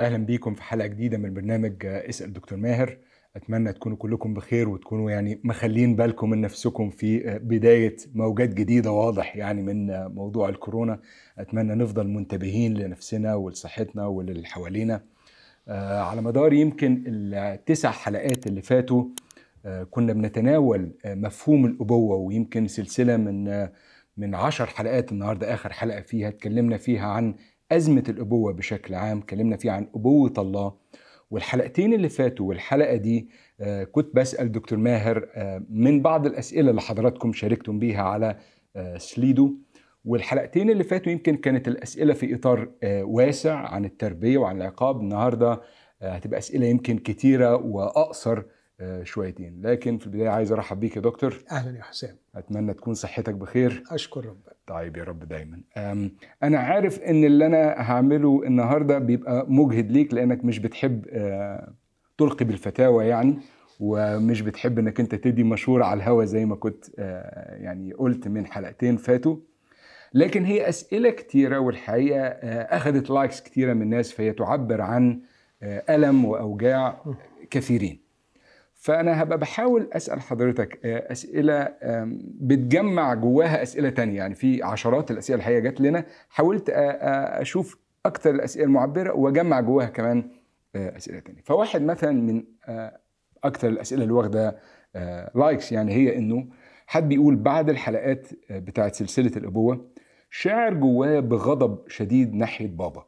أهلا بيكم في حلقة جديدة من برنامج اسأل دكتور ماهر. أتمنى تكونوا كلكم بخير وتكونوا يعني مخلين بالكم من نفسكم في بداية موجات جديدة واضح يعني من موضوع الكورونا. أتمنى نفضل منتبهين لنفسنا ولصحتنا وللي حوالينا. على مدار يمكن التسع حلقات اللي فاتوا كنا بنتناول مفهوم الأبوة ويمكن سلسلة من من عشر حلقات. النهارده آخر حلقة فيها اتكلمنا فيها عن أزمة الأبوة بشكل عام اتكلمنا فيها عن أبوة الله. والحلقتين اللي فاتوا والحلقة دي كنت بسأل دكتور ماهر من بعض الأسئلة اللي حضراتكم شاركتم بيها على سليدو. والحلقتين اللي فاتوا يمكن كانت الأسئلة في إطار واسع عن التربية وعن العقاب. النهاردة هتبقى أسئلة يمكن كتيرة وأقصر. شويتين. لكن في البداية عايز أرحب بيك يا دكتور. أهلا يا حسام. أتمنى تكون صحتك بخير. أشكر ربنا. طيب يا رب دايما. أنا عارف إن اللي أنا هعمله النهارده بيبقى مجهد ليك لأنك مش بتحب تلقي بالفتاوى يعني ومش بتحب إنك أنت تدي مشورة على الهوا زي ما كنت يعني قلت من حلقتين فاتوا. لكن هي أسئلة كتيرة والحقيقة أخذت لايكس كتيرة من الناس فهي تعبر عن ألم وأوجاع كثيرين. فأنا هبقى بحاول أسأل حضرتك أسئلة بتجمع جواها أسئلة تانية. يعني في عشرات الأسئلة الحقيقة جات لنا حاولت أشوف أكتر الأسئلة المعبرة وأجمع جواها كمان أسئلة تانية. فواحد مثلا من أكتر الأسئلة اللي واخدة لايكس يعني هي إنه حد بيقول بعد الحلقات بتاعت سلسلة الأبوة شاعر جواه بغضب شديد ناحية بابا.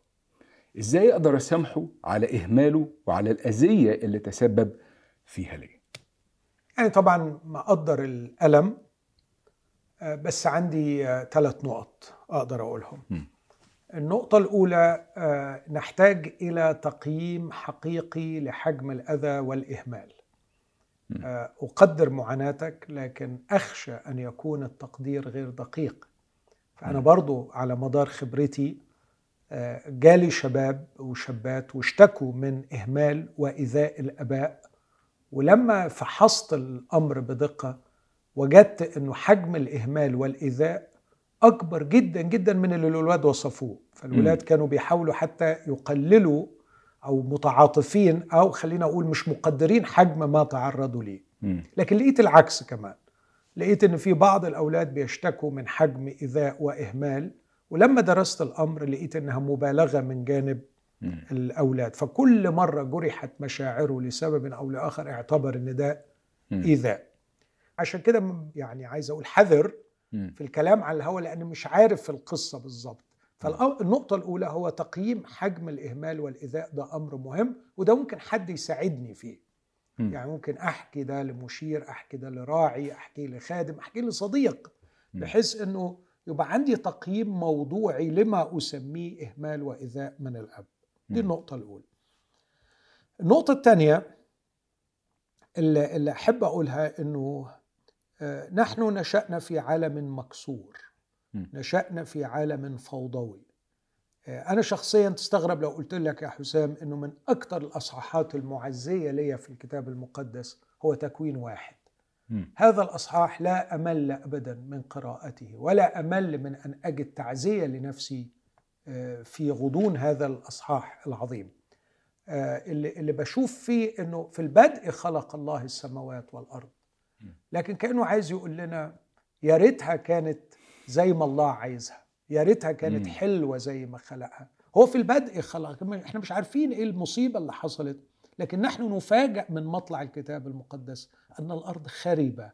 إزاي أقدر أسامحه على إهماله وعلى الأذية اللي تسبب فيها ليه؟ يعني طبعا مقدر الألم بس عندي ثلاث نقط أقدر أقولهم م. النقطة الأولى نحتاج إلى تقييم حقيقي لحجم الأذى والإهمال م. أقدر معاناتك لكن أخشى أن يكون التقدير غير دقيق فأنا برضو على مدار خبرتي جالي شباب وشابات واشتكوا من إهمال وإيذاء الآباء ولما فحصت الأمر بدقة وجدت إنه حجم الإهمال والإيذاء أكبر جدا جدا من اللي الولاد وصفوه. فالولاد كانوا بيحاولوا حتى يقللوا أو متعاطفين أو خلينا أقول مش مقدرين حجم ما تعرضوا ليه. لكن لقيت العكس كمان. لقيت إن في بعض الأولاد بيشتكوا من حجم إيذاء وإهمال ولما درست الأمر لقيت إنها مبالغة من جانب الأولاد. فكل مرة جرحت مشاعره لسبب أو لآخر اعتبر أن ده إيذاء. عشان كده يعني عايز أقول حذر في الكلام على الهوى لأن مش عارف القصة بالظبط. فالنقطة الأولى هو تقييم حجم الإهمال والإيذاء ده أمر مهم وده ممكن حد يساعدني فيه. يعني ممكن أحكي ده لمشير أحكي ده لراعي أحكي لخادم أحكي لصديق بحيث أنه يبقى عندي تقييم موضوعي لما أسميه إهمال وإيذاء من الأب. دي النقطة الأولى. النقطة الثانية اللي, اللي أحب أقولها أنه نحن نشأنا في عالم مكسور. نشأنا في عالم فوضوي. أنا شخصيا تستغرب لو قلت لك يا حسام أنه من أكثر الأصحاحات المعزية لي في الكتاب المقدس هو تكوين واحد. هذا الأصحاح لا أمل أبدا من قراءته ولا أمل من أن أجد تعزية لنفسي في غضون هذا الأصحاح العظيم. اللي, اللي بشوف فيه إنه في البدء خلق الله السماوات والأرض. لكن كأنه عايز يقول لنا يا ريتها كانت زي ما الله عايزها يا ريتها كانت حلوة زي ما خلقها. هو في البدء خلق إحنا مش عارفين إيه المصيبة اللي حصلت لكن نحن نفاجأ من مطلع الكتاب المقدس أن الأرض خربة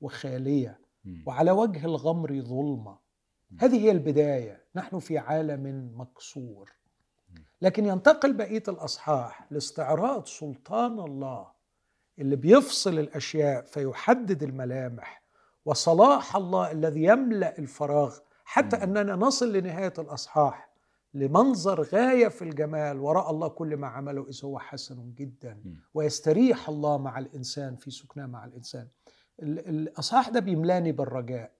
وخالية وعلى وجه الغمر ظلمة. هذه هي البداية. نحن في عالم مكسور. لكن ينتقل بقية الأصحاح لاستعراض سلطان الله اللي بيفصل الأشياء فيحدد الملامح وصلاح الله الذي يملأ الفراغ. حتى أننا نصل لنهاية الأصحاح لمنظر غاية في الجمال وراء الله كل ما عمله إذ هو حسن جدا ويستريح الله مع الإنسان في سكناه مع الإنسان. الأصحاح ده بيملاني بالرجاء.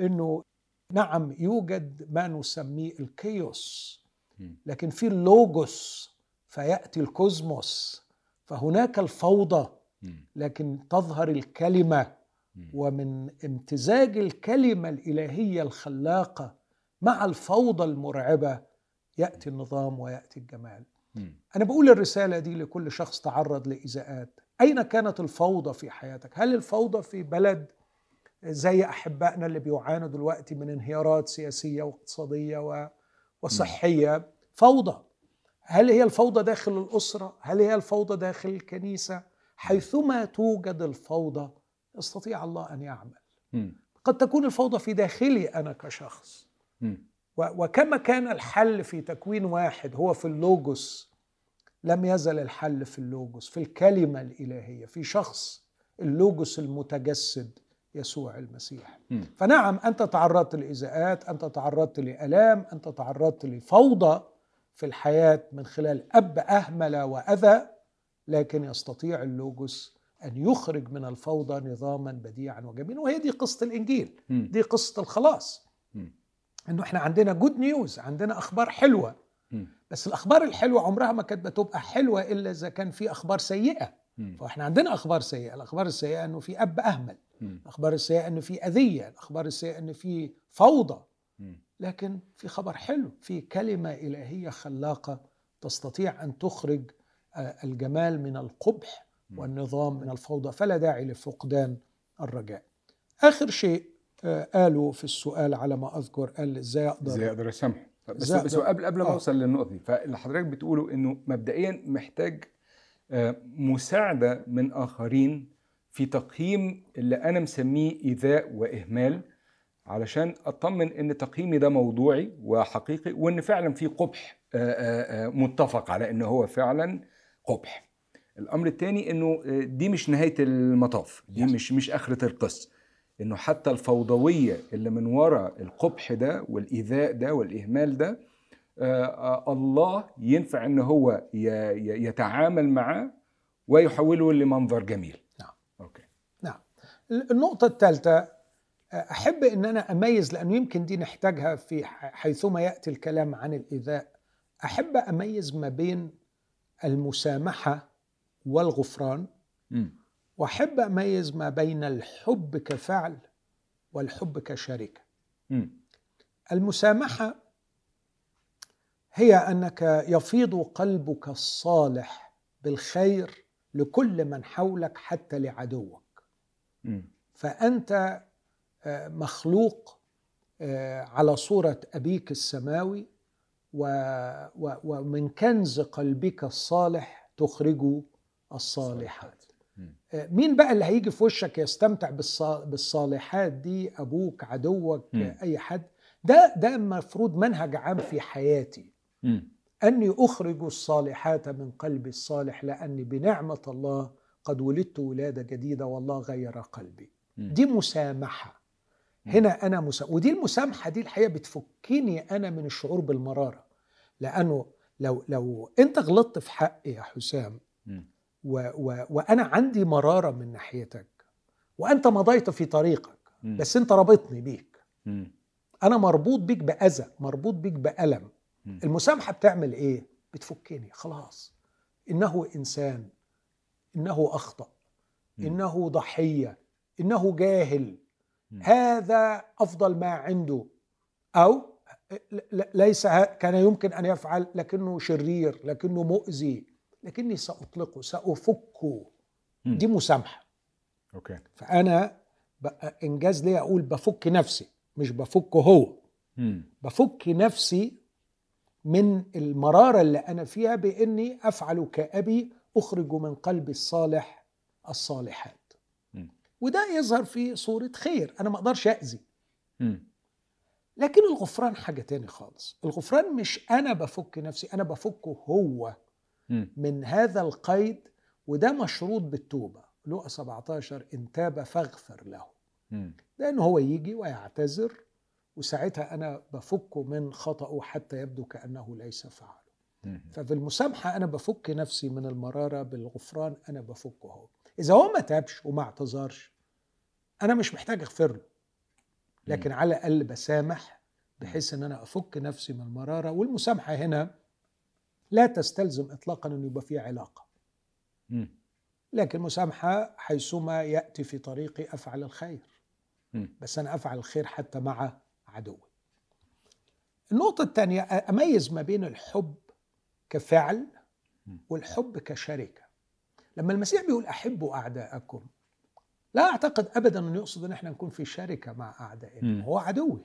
إنه نعم يوجد ما نسميه الكيوس لكن في اللوجوس فيأتي الكوزموس فهناك الفوضى لكن تظهر الكلمة. ومن امتزاج الكلمة الإلهية الخلاقة مع الفوضى المرعبة يأتي النظام ويأتي الجمال. أنا بقول الرسالة دي لكل شخص تعرض لإيذاءات أين كانت الفوضى في حياتك؟ هل الفوضى في بلد زي أحبائنا اللي بيعانوا دلوقتي من انهيارات سياسية واقتصادية و- وصحية. فوضى. هل هي الفوضى داخل الأسرة؟ هل هي الفوضى داخل الكنيسة؟ حيثما توجد الفوضى يستطيع الله أن يعمل. قد تكون الفوضى في داخلي أنا كشخص. وكما كان الحل في تكوين واحد هو في اللوجوس لم يزل الحل في اللوجوس في الكلمة الإلهية في شخص اللوجوس المتجسد. يسوع المسيح مم. فنعم أنت تعرضت لإيذاءات أنت تعرضت لآلام أنت تعرضت لفوضى في الحياة من خلال أب أهمل وأذى لكن يستطيع اللوجوس أن يخرج من الفوضى نظاما بديعا وجميلا وهي دي قصة الإنجيل مم. دي قصة الخلاص مم. إنه إحنا عندنا good news عندنا أخبار حلوة مم. بس الأخبار الحلوة عمرها ما كانت بتبقى حلوة إلا إذا كان في أخبار سيئة مم. فإحنا عندنا أخبار سيئة الأخبار السيئة إنه في أب أهمل مم. الأخبار السيئة إنه في أذية الأخبار السيئة إنه في فوضى. لكن في خبر حلو في كلمة إلهية خلاقة تستطيع أن تخرج آه، الجمال من القبح والنظام من الفوضى فلا داعي لفقدان الرجاء. آخر شيء آه، قالوا في السؤال على ما أذكر قال إزاي أقدر إزاي أقدر أسامحه؟ بس بس قبل قبل ما آه. أوصل للنقطة دي فاللي حضرتك بتقوله إنه مبدئيا محتاج آه، مساعدة من آخرين في تقييم اللي أنا مسميه إيذاء وإهمال علشان أطمن إن تقييمي ده موضوعي وحقيقي وإن فعلا في قبح متفق على إن هو فعلا قبح. الأمر الثاني إنه دي مش نهاية المطاف دي. مش مش آخرة القصة. إنه حتى الفوضوية اللي من وراء القبح ده والإيذاء ده والإهمال ده الله ينفع إن هو يتعامل معاه ويحوله لمنظر جميل. النقطة الثالثة أحب أن أنا أميز لأنه يمكن دي نحتاجها في حيثما يأتي الكلام عن الإيذاء أحب أميز ما بين المسامحة والغفران. وأحب أميز ما بين الحب كفعل والحب كشركة. المسامحة هي أنك يفيض قلبك الصالح بالخير لكل من حولك حتى لعدوك. فأنت آه، مخلوق آه، على صورة أبيك السماوي ومن كنز قلبك الصالح تخرج الصالحات. آه، مين بقى اللي هيجي في وشك يستمتع بالص- بالصالحات دي؟ أبوك عدوك أي حد. ده ده المفروض منهج عام في حياتي. أني أخرج الصالحات من قلبي الصالح لأني بنعمة الله قد ولدت ولادة جديدة والله غير قلبي. دي مسامحة هنا أنا مسا... ودي المسامحة دي الحقيقة بتفكني أنا من الشعور بالمرارة لأنه لو لو أنت غلطت في حقي يا حسام. و... و... وأنا عندي مرارة من ناحيتك وأنت مضيت في طريقك. بس أنت رابطني بيك. أنا مربوط بيك بأذى مربوط بيك بألم مم. المسامحة بتعمل إيه؟ بتفكني خلاص إنه إنسان إنه أخطأ مم. إنه ضحية إنه جاهل. هذا أفضل ما عنده ل- ليس كان يمكن أن يفعل لكنه شرير لكنه مؤذي لكني سأطلقه سأفكه مم. دي مسامحة أوكي فأنا ب- إنجاز لي أقول بفك نفسي مش بفكه هو. بفك نفسي من المرارة اللي أنا فيها بإني أفعل كأبي أخرج من قلبي الصالح الصالحات مم. وده يظهر في صورة خير أنا ما أقدرش أذي مم. لكن الغفران حاجة تاني خالص الغفران مش أنا بفك نفسي أنا بفكه هو مم. من هذا القيد وده مشروط بالتوبة لقى 17 إن تاب فاغفر له مم. لأنه هو يجي ويعتذر وساعتها أنا بفكه من خطأه حتى يبدو كأنه ليس فعله مم. ففي المسامحة أنا بفك نفسي من المرارة بالغفران أنا بفكه هو. إذا هو ما تابش وما اعتذرش أنا مش محتاج أغفر له. لكن على الأقل بسامح بحيث أن أنا أفك نفسي من المرارة. والمسامحة هنا لا تستلزم إطلاقا أن يبقى فيه علاقة. لكن المسامحة حيثما يأتي في طريقي أفعل الخير. بس أنا أفعل الخير حتى مع عدوي. النقطة الثانية أميز ما بين الحب كفعل والحب كشركه لما المسيح بيقول أحبوا أعداءكم لا أعتقد ابدا انه يقصد إن إحنا نكون في شركة مع أعدائنا. هو عدوي.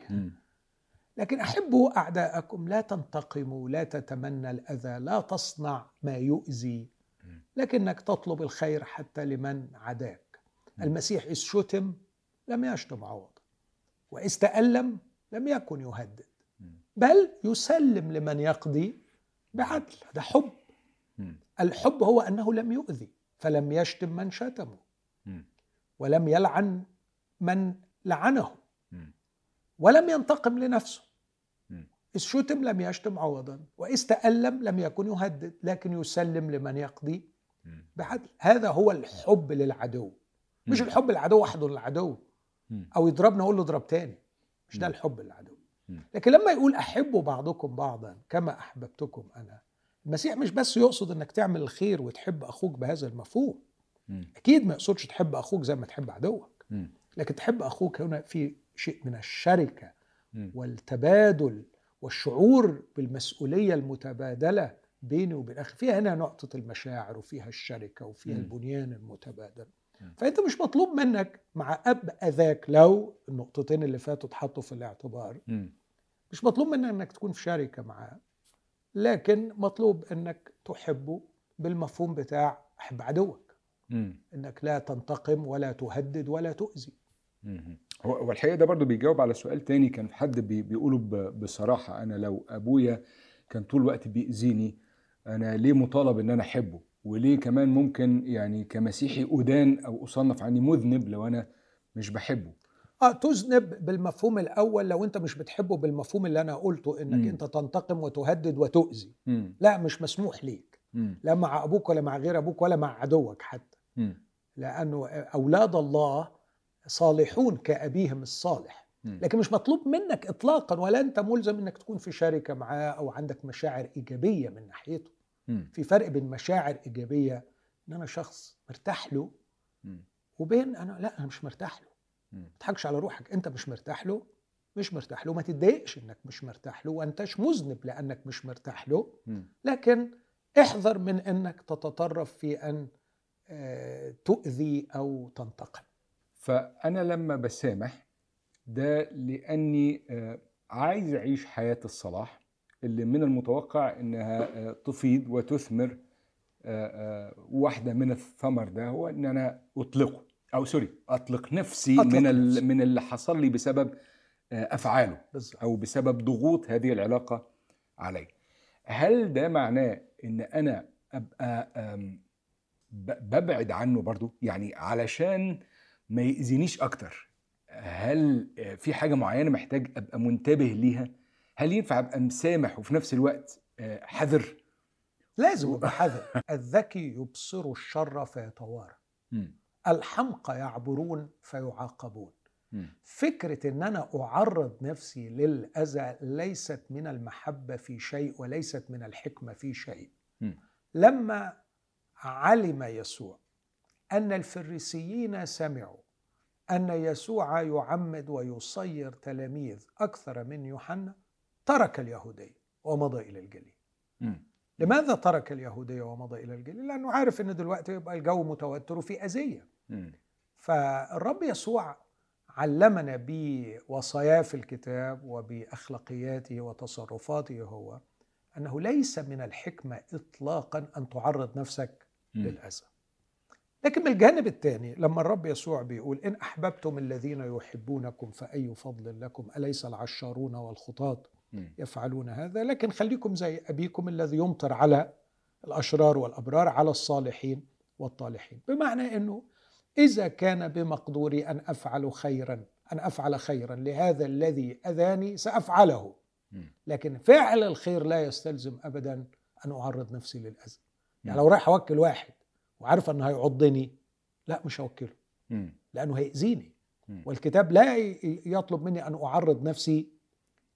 لكن أحبوا أعداءكم لا تنتقموا لا تتمنى الأذى لا تصنع ما يؤذي لكنك تطلب الخير حتى لمن عداك. المسيح إذ شتم لم يشتم عوضا وإذ تألم لم يكن يهدد بل يسلم لمن يقضي بعدل هذا حب. الحب هو أنه لم يؤذي فلم يشتم من شتمه. ولم يلعن من لعنه. ولم ينتقم لنفسه. إذ شتم لم يشتم عوضا وإذ تألم لم يكن يهدد لكن يسلم لمن يقضي. بعدل هذا هو الحب للعدو مش. الحب للعدو وحده للعدو مم. أو يضربنا أقول له اضرب تاني مش ده. الحب للعدو. لكن لما يقول أحبوا بعضكم بعضا كما أحببتكم أنا المسيح مش بس يقصد إنك تعمل الخير وتحب أخوك بهذا المفهوم. أكيد ما يقصدش تحب أخوك زي ما تحب عدوك. لكن تحب أخوك هنا في شيء من الشركة. والتبادل والشعور بالمسؤولية المتبادلة بيني وبين أخي فيها هنا نقطة المشاعر وفيها الشركة وفيها. البنيان المتبادل. فأنت مش مطلوب منك مع أب أذاك لو النقطتين اللي فاتوا اتحطوا في الاعتبار. مش مطلوب منك إنك تكون في شركة معاه لكن مطلوب إنك تحبه بالمفهوم بتاع أحب عدوك. إنك لا تنتقم ولا تهدد ولا تؤذي. هو هو الحقيقة ده برضو بيجاوب على سؤال تاني كان حد بي بيقوله بصراحة أنا لو أبويا كان طول الوقت بيأذيني أنا ليه مطالب إن أنا أحبه وليه كمان ممكن يعني كمسيحي أدان أو أصنف عني مذنب لو أنا مش بحبه آه تذنب بالمفهوم الأول لو أنت مش بتحبه بالمفهوم اللي أنا قلته إنك مم. أنت تنتقم وتهدد وتؤذي مم. لا مش مسموح ليك مم. لا مع أبوك ولا مع غير أبوك ولا مع عدوك حتى. لأنه أولاد الله صالحون كأبيهم الصالح مم. لكن مش مطلوب منك اطلاقا ولا أنت ملزم إنك تكون في شركة معاه أو عندك مشاعر إيجابية من ناحيته. في فرق بين مشاعر إيجابية إن أنا شخص مرتاح له. وبين أنا لا أنا مش مرتاح له. ما تضحكش على روحك. أنت مش مرتاح له مش مرتاح له. ما تتضايقش إنك مش مرتاح له وانتش مذنب لأنك مش مرتاح له. لكن احذر من إنك تتطرف في أن آه، تؤذي أو تنتقم. فأنا لما بسامح ده لأني آه، عايز أعيش حياة الصلاح. اللي من المتوقع إنها آه، تفيض وتثمر آه، آه، واحدة من الثمر ده هو إن أنا أطلقه. أو سوري أطلق نفسي أطلق من نفسي. من اللي حصل لي بسبب أفعاله. بالظبط. أو بسبب ضغوط هذه العلاقة علي. هل ده معناه أبقى آم، ب- ببعد عنه برضو؟ يعني علشان ما يأذينيش أكتر. هل في حاجة معينة محتاج أبقى منتبه ليها؟ هل ينفع أبقى مسامح وفي نفس الوقت آه، حذر لازم يبقى حذر الذكي يبصر الشر فيتوارى. الحمقى يعبرون فيعاقبون. فكرة إن أنا أعرض نفسي للأذى ليست من المحبة في شيء وليست من الحكمة في شيء. لما علم يسوع أن الفريسيين سمعوا أن يسوع يعمد ويصير تلاميذ أكثر من يوحنا ترك اليهوديه ومضى إلى الجليل مم. لماذا ترك اليهوديه ومضى إلى الجليل لأنه عارف إن دلوقتي يبقى الجو متوتر وفي مم. فالرب يسوع علمنا بوصاياه في الكتاب وبأخلاقياته وتصرفاته هو أنه ليس من الحكمة اطلاقا أن تعرض نفسك مم. للأذى. لكن من الجانب الثاني لما الرب يسوع بيقول إن أحببتم الذين يحبونكم فأي فضل لكم أليس العشارون والخطاة مم. يفعلون هذا لكن خليكم زي أبيكم الذي يمطر على الأشرار والأبرار على الصالحين والطالحين بمعنى إنه إذا كان بمقدوري أن أفعل خيرا أن أفعل خيرا لهذا الذي أذاني سأفعله مم. لكن فعل الخير لا يستلزم ابدا أن أعرض نفسي للأذى يعني. لو رايح أوكل واحد وعارف إنه هيعضني لا مش هوكله مم. لأنه هيأذيني. والكتاب لا يطلب مني أن أعرض نفسي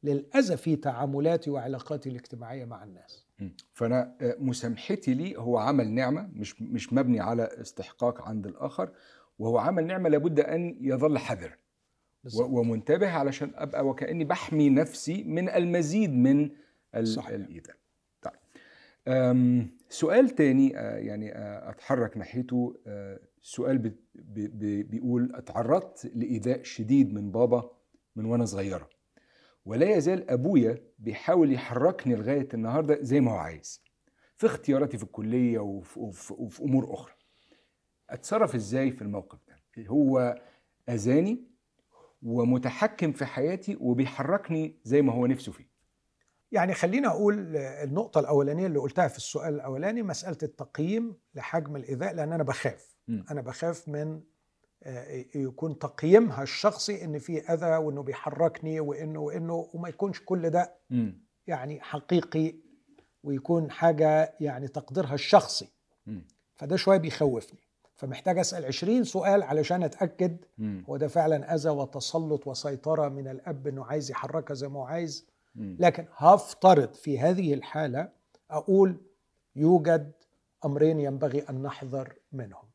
للاذى في تعاملاتي وعلاقاتي الاجتماعية مع الناس مم. فأنا آه، مسامحتي ليه هو عمل نعمة مش مش مبني على استحقاق عند الآخر وهو عمل نعمة لابد أن يظل حذر و- ومنتبه علشان أبقى وكأني بحمي نفسي من المزيد من ال- صحيح. الإيذاء. طيب سؤال تاني آه، يعني آه، أتحرك ناحيته سؤال بي- بي- بي- بيقول أتعرضت لإيذاء شديد من بابا من وأنا صغيرة ولا يزال أبويا بيحاول يحركني لغاية النهارده زي ما هو عايز في اختياراتي في الكلية وفي, وفي, وفي أمور أخرى. أتصرف إزاي في الموقف ده؟ هو أذاني ومتحكم في حياتي وبيحركني زي ما هو نفسه فيه. يعني خلينا أقول النقطة الأولانية اللي قلتها في السؤال الأولاني مسألة التقييم لحجم الإيذاء لأن أنا بخاف. مم. أنا بخاف من يكون تقييمها الشخصي إن في أذى وإنه بيحركني وإنه وإنه وما يكونش كل ده. يعني حقيقي ويكون حاجة يعني تقديرها الشخصي. فده شوية بيخوفني فمحتاج أسأل 20 سؤال علشان مم. هو ده فعلا أذى وتسلط وسيطرة من الأب إنه عايز يحركها زي ما هو عايز. لكن هفترض في هذه الحالة أقول يوجد أمرين ينبغي أن نحذر منهم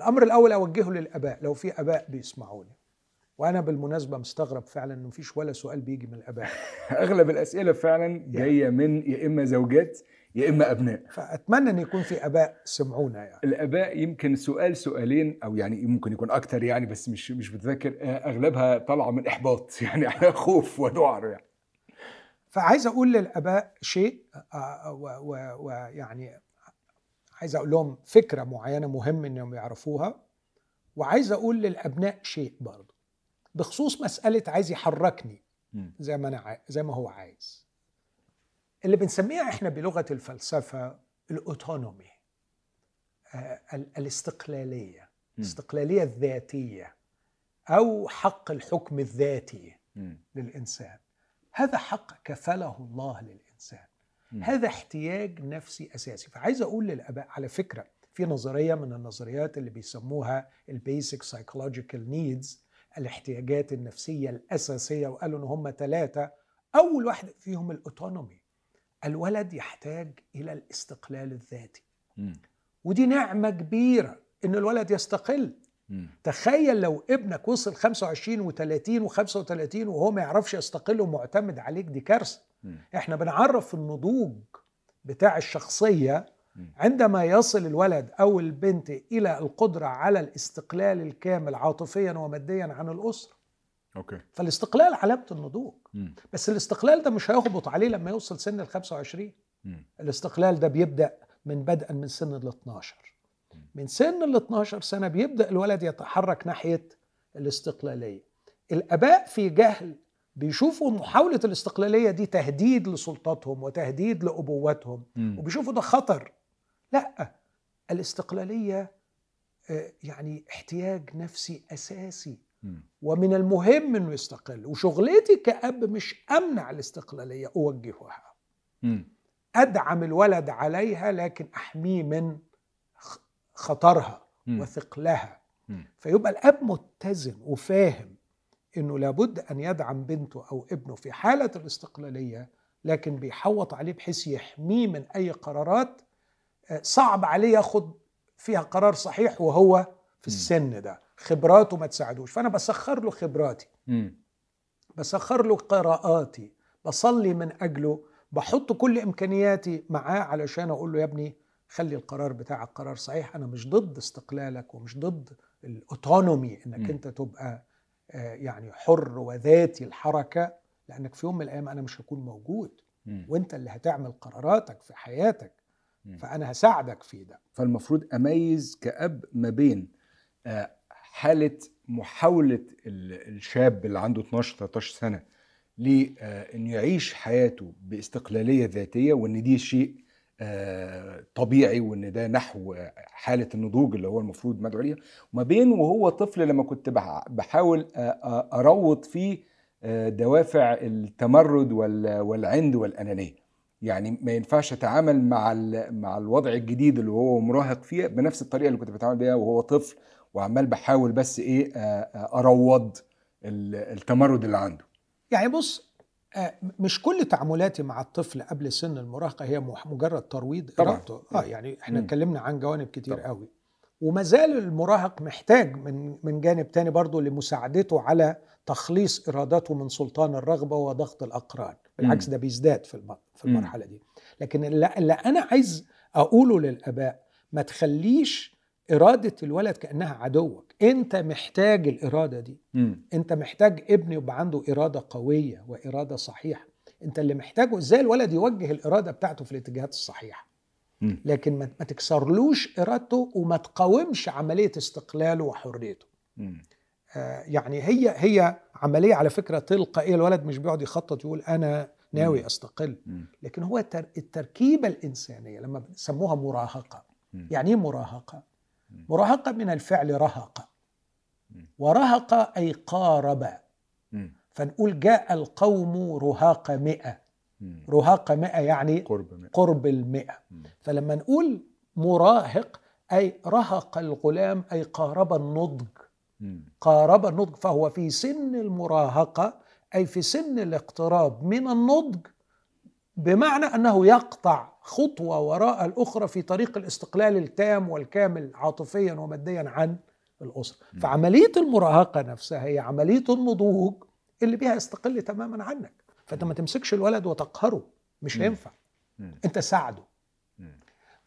الأمر الأول أوجهه للآباء لو في آباء بيسمعوني. وأنا بالمناسبة مستغرب فعلا إنه مفيش ولا سؤال بيجي من الآباء. أغلب الأسئلة فعلا جاية من يا إما زوجات يا إما أبناء. فأتمنى أن يكون في آباء سمعونا يعني. الآباء يمكن سؤال سؤالين أو يعني ممكن يكون أكتر يعني بس مش مش متذكر آه، أغلبها طالعة من إحباط. يعني على خوف وذعر يعني. فعايز أقول للآباء شيء آه، و- و- ويعني عايز أقول لهم فكرة معينة مهم إنهم يعرفوها وعايز أقول للأبناء شيء برضه بخصوص مسألة عايز يحركني. زي ما أنا عاي... زي ما هو عايز اللي بنسميها إحنا بلغة الفلسفة الأوتونومي آه ال- الاستقلالية. الاستقلالية الذاتية أو حق الحكم الذاتي. للإنسان هذا حق كفله الله للإنسان. هذا احتياج نفسي أساسي فعايز أقول للأباء على فكرة في نظرية من النظريات اللي بيسموها ال basic psychological needs الاحتياجات النفسية الأساسية وقالوا إن هم ثلاثة أول واحد فيهم ال autonomy الولد يحتاج إلى الاستقلال الذاتي مم. ودي نعمة كبيرة إن الولد يستقل مم. تخيل لو ابنك وصل 25 و30 و35 وهو ما يعرفش يستقل ومعتمد عليك دي كارثة. إحنا بنعرف النضوج بتاع الشخصية. عندما يصل الولد أو البنت إلى القدرة على الاستقلال الكامل عاطفيا وماديا عن الأسرة. أوكي. فالاستقلال علامة النضوج. بس الاستقلال ده مش هيهبط عليه لما يوصل سن ال 25 مم. الاستقلال ده بيبدأ من بدءا من سن ال 12 من سن ال 12 سنة بيبدأ الولد يتحرك ناحية الاستقلالية. الأباء في جهل بيشوفوا محاولة الاستقلالية دي تهديد لسلطتهم وتهديد لابوتهم مم. وبيشوفوا ده خطر لأ الاستقلالية آه، يعني احتياج نفسي أساسي مم. ومن المهم إنه يستقل وشغلتي كأب مش أمنع الاستقلالية أوجهها مم. أدعم الولد عليها لكن أحميه من خطرها. وثقلها. فيبقى الأب متزن وفاهم إنه لابد أن يدعم بنته أو ابنه في حالة الاستقلالية لكن بيحوط عليه بحيث يحميه من أي قرارات آه، صعب عليه ياخد فيها قرار صحيح وهو في السن ده. خبراته ما تساعدوش. فأنا بسخر له خبراتي. بسخر له قراءاتي. بصلي من أجله. بحط كل إمكانياتي معاه علشان أقول له يا ابني خلي القرار بتاعك قرار صحيح. أنا مش ضد استقلالك ومش ضد الأوتونومي إنك م. أنت تبقى يعني حر وذاتي الحركة لأنك في يوم من الأيام أنا مش هكون موجود. وأنت اللي هتعمل قراراتك في حياتك. فأنا هساعدك في ده فالمفروض أميز كأب ما بين آه، حالة محاولة ال- الشاب اللي عنده 12 13 سنة لأنه يعيش حياته باستقلالية ذاتية وإن دي شيء آه، طبيعي وإن ده نحو حالة النضوج اللي هو المفروض مدعو ليها وما بين وهو طفل لما كنت بح- بحاول آه، آه، أروض فيه آه، دوافع التمرد وال- والعند والأنانية. يعني ما ينفعش أتعامل مع مع الوضع الجديد اللي هو مراهق فيه بنفس الطريقة اللي كنت بتعامل بيها وهو طفل وعمال بحاول بس إيه آه، آه، أروض ال- التمرد اللي عنده. يعني بص آه، مش كل تعاملاتي مع الطفل قبل سن المراهقة هي مجرد ترويض طبعاً. إرادته. آه يعني إحنا. اتكلمنا عن جوانب كتير طبعاً. قوي وما زال المراهق محتاج من من جانب تاني برضه لمساعدته على تخليص ارادته من سلطان الرغبة وضغط الأقران بالعكس. ده بيزداد في في. المرحلة دي لكن اللي أنا عايز أقوله للآباء ما تخليش إرادة الولد كأنها عدوك أنت محتاج الإرادة دي مم. أنت محتاج ابن يبقى عنده إرادة قوية وإرادة صحيحة أنت اللي محتاجه إزاي الولد يوجه الإرادة بتاعته في الاتجاهات الصحيحة مم. لكن ما تكسرلوش إرادته وما تقاومش عملية استقلاله وحريته. آه، يعني هي هي عملية على فكرة تلقائية الولد مش بيقعد يخطط يقول أنا ناوي. أستقل. لكن هو التر- التركيبة الإنسانية لما بيسموها مراهقة. يعني إيه مراهقة مم. مراهقه من الفعل رهق. ورهق أي قارب. فنقول جاء القوم رهاق مئة. رهاق مئة يعني قرب من قرب المئة. فلما نقول مراهق أي رهق الغلام أي قارب النضج. قارب النضج فهو في سن المراهقة أي في سن الاقتراب من النضج بمعنى أنه يقطع خطوة وراء الأخرى في طريق الاستقلال التام والكامل عاطفيا وماديا عن الأسرة م. فعملية المراهقة نفسها هي عملية النضوج اللي بيها يستقل تماما عنك فأنت ما تمسكش الولد وتقهره مش. هينفع. أنت ساعده.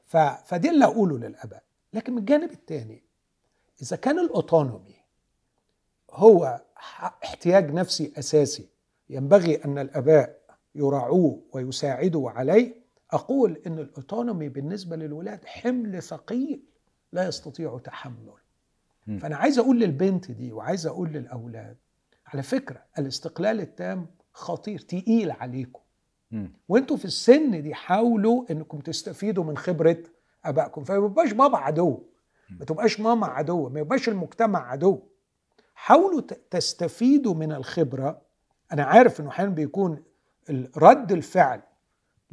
ف... فدي اللي أقوله للآباء لكن من الجانب الثاني إذا كان الأوتونومي هو احتياج نفسي أساسي ينبغي أن الآباء يراعوه ويساعدوا عليه أقول أن الأوتونومي بالنسبة للولاد حمل ثقيل لا يستطيع تحمله. فأنا عايز أقول للبنت دي وعايز أقول للأولاد على فكرة الاستقلال التام خطير تقيل عليكم. وأنتوا في السن دي حاولوا إنكم تستفيدوا من خبرة آبائكم. فما يبقاش بابا عدو. ما تبقاش ماما عدو. ما يبقاش المجتمع عدو. حاولوا تستفيدوا من الخبرة. أنا عارف إنه أحيانا بيكون رد الفعل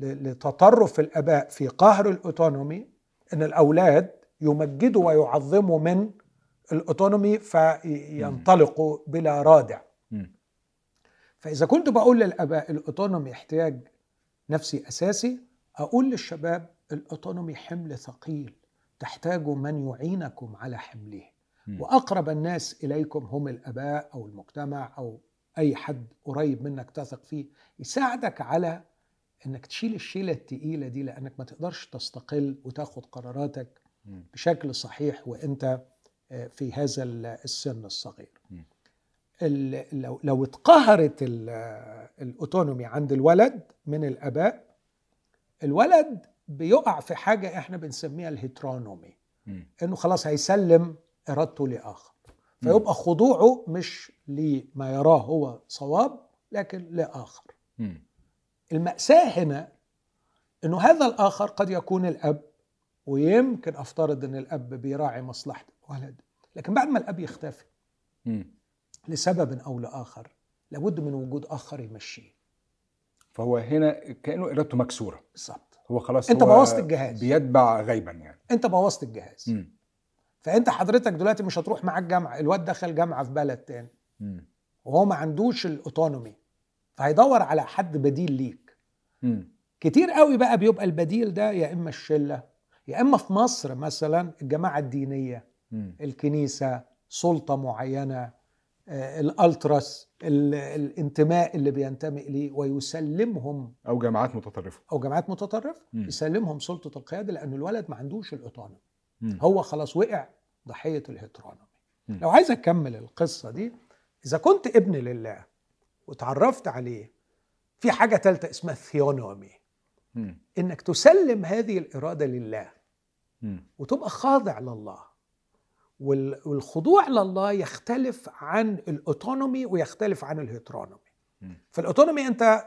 لتطرف الآباء في قهر الأوتونومي إن الأولاد يمجدوا ويعظموا من الأوتونومي فينطلقوا بلا رادع مم. فإذا كنت بقول للآباء الأوتونومي احتياج نفسي أساسي أقول للشباب الأوتونومي حمل ثقيل تحتاجوا من يعينكم على حمله مم. وأقرب الناس إليكم هم الآباء أو المجتمع أو أي حد قريب منك تثق فيه يساعدك على إنك تشيل الشيلة التقيلة دي لأنك ما تقدرش تستقل وتاخد قراراتك. بشكل صحيح وأنت آه، في هذا ال- السن الصغير لو لو اتقهرت ال- الأوتونومي عند الولد من الأباء الولد بيقع في حاجة إحنا بنسميها الهيترونومي. إنه خلاص هيسلم إرادته لأخر. فيبقى خضوعه مش لما يراه هو صواب لكن لآخر. المأساة هنا إنه هذا الآخر قد يكون الأب ويمكن أفترض إن الأب بيراعي مصلحة الولد لكن بعد ما الأب يختفي مم. لسبب أو لآخر لابد من وجود آخر يمشيه فهو هنا كأنه إرادته مكسورة بالظبط هو خلاص هو بوظت الجهاز. بيتبع غيبا يعني أنت بوظت الجهاز مم. فأنت حضرتك دلوقتي مش هتروح معاك جامعة الواد دخل جامعة في بلد تاني مم. وهو ما عندوش الأوتونومي فهيدور على حد بديل ليك مم. كتير قوي بقى بيبقى البديل ده يا إما الشلة يا إما في مصر مثلا الجماعة الدينية مم. الكنيسة سلطة معينة آه، الألتراس ال- الانتماء اللي بينتمي إليه ويسلمهم أو جماعات متطرفة أو جماعات متطرفة مم. يسلمهم سلطة القيادة لأن الولد ما عندوش مم. هو خلاص وقع ضحية ال heteronomy مم. لو عايز أكمل القصة دي إذا كنت ابن لله وتعرفت عليه في حاجة ثالثه اسمها theonomy. إنك تسلم هذه الإرادة لله. وتبقى خاضع لله وال- والخضوع لله يختلف عن ال autonomy ويختلف عن ال heteronomy. فال autonomy أنت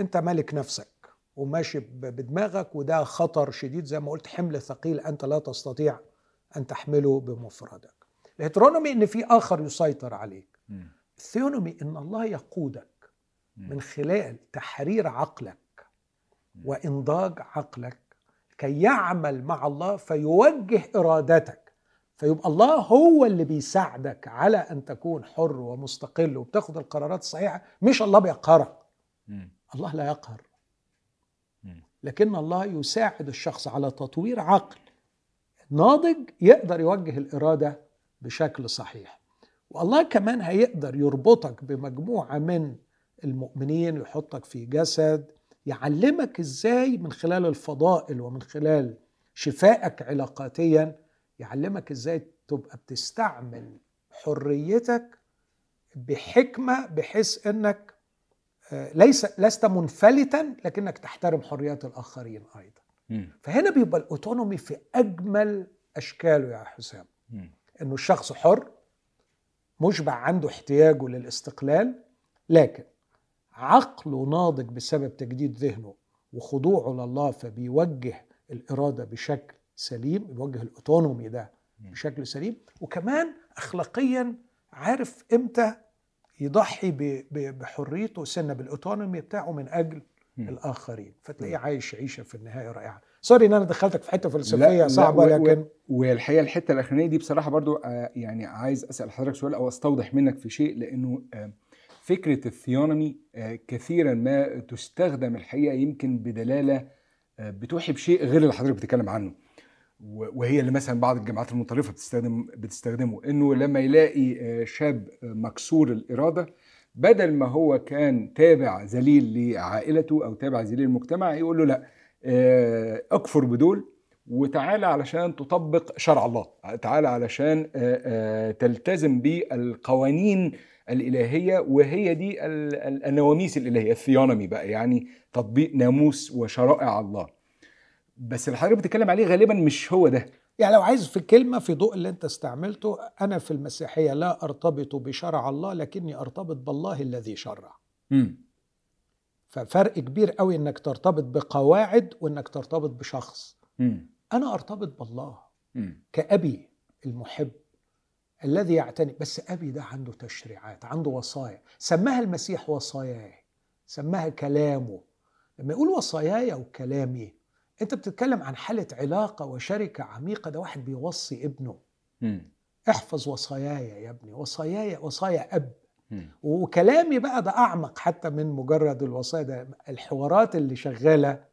أنت مالك نفسك وماشي بدماغك وده خطر شديد زي ما قلت حمل ثقيل أنت لا تستطيع أن تحمله بمفردك ال heteronomy إن في آخر يسيطر عليك. ال theonomy إن الله يقودك من خلال تحرير عقلك وإنضاج عقلك كي يعمل مع الله فيوجه إرادتك. فيبقى الله هو اللي بيساعدك على أن تكون حر ومستقل وبتاخد القرارات الصحيحة. مش الله بيقهرك. الله لا يقهر. لكن الله يساعد الشخص على تطوير عقل ناضج يقدر يوجه الإرادة بشكل صحيح. والله كمان هيقدر يربطك بمجموعة من المؤمنين يحطك في جسد يعلمك إزاي من خلال الفضائل ومن خلال شفائك علاقاتيا يعلمك إزاي تبقى بتستعمل حريتك بحكمة بحيث إنك آه، ليس لست منفلتا لكنك تحترم حريات الآخرين أيضا مم. فهنا بيبقى الأوتونومي في أجمل أشكاله يا حسام. إنه الشخص حر مشبع عنده احتياجه للاستقلال لكن عقله ناضج بسبب تجديد ذهنه وخضوعه لله فبيوجه الإرادة بشكل سليم بيوجه الأوتونومي ده بشكل سليم وكمان اخلاقيا عارف إمتى يضحي بحريته سنة بالأوتونومي بتاعه من أجل. الآخرين فتلاقيه. عايش عيشة في النهاية رائعة سوري إن أنا دخلتك في حتة لا- فلسفية لا، صعبة و- لكن والحقيقة الحتة الأخرانية دي بصراحة برضو آه، يعني عايز أسأل حضرتك سؤال أو أستوضح منك في شيء لأنه آه، فكرة الثيونومي آه، كثيرا ما تستخدم الحقيقة يمكن بدلالة بتوحي بشيء غير اللي حضرتك بتتكلم عنه. وهي اللي مثلا بعض الجامعات المتطرفه بتستخدم بتستخدمه إنه لما يلاقي شاب مكسور الإرادة بدل ما هو كان تابع ذليل لعائلته أو تابع ذليل للمجتمع يقول له لأ اكفر بدول وتعالى علشان تطبق شرع الله. تعالى علشان آه، آه، تلتزم بالقوانين الإلهية وهي دي ال- ال- النواميس الإلهية الثيونومي بقى يعني تطبيق ناموس وشرائع الله. بس اللي حضرتك بتتكلم عليه غالبا مش هو ده. يعني لو عايز في كلمة في ضوء اللي انت استعملته أنا في المسيحية لا أرتبط بشرع الله لكني أرتبط بالله الذي شرع. مم. ففرق كبير قوي إنك ترتبط بقواعد وإنك ترتبط بشخص مم. أنا أرتبط بالله مم. كأبي المحب الذي يعتني بس أبي ده عنده تشريعات عنده وصايا سماها المسيح وصاياي سماها كلامه لما يقول وصاياي وكلامي أنت بتتكلم عن حالة علاقة وشركة عميقة ده واحد بيوصي ابنه مم. احفظ وصاياي يا ابني وصاياي وصايا أب. وكلامي بقى ده أعمق حتى من مجرد الوصايا ده الحوارات اللي شغالة.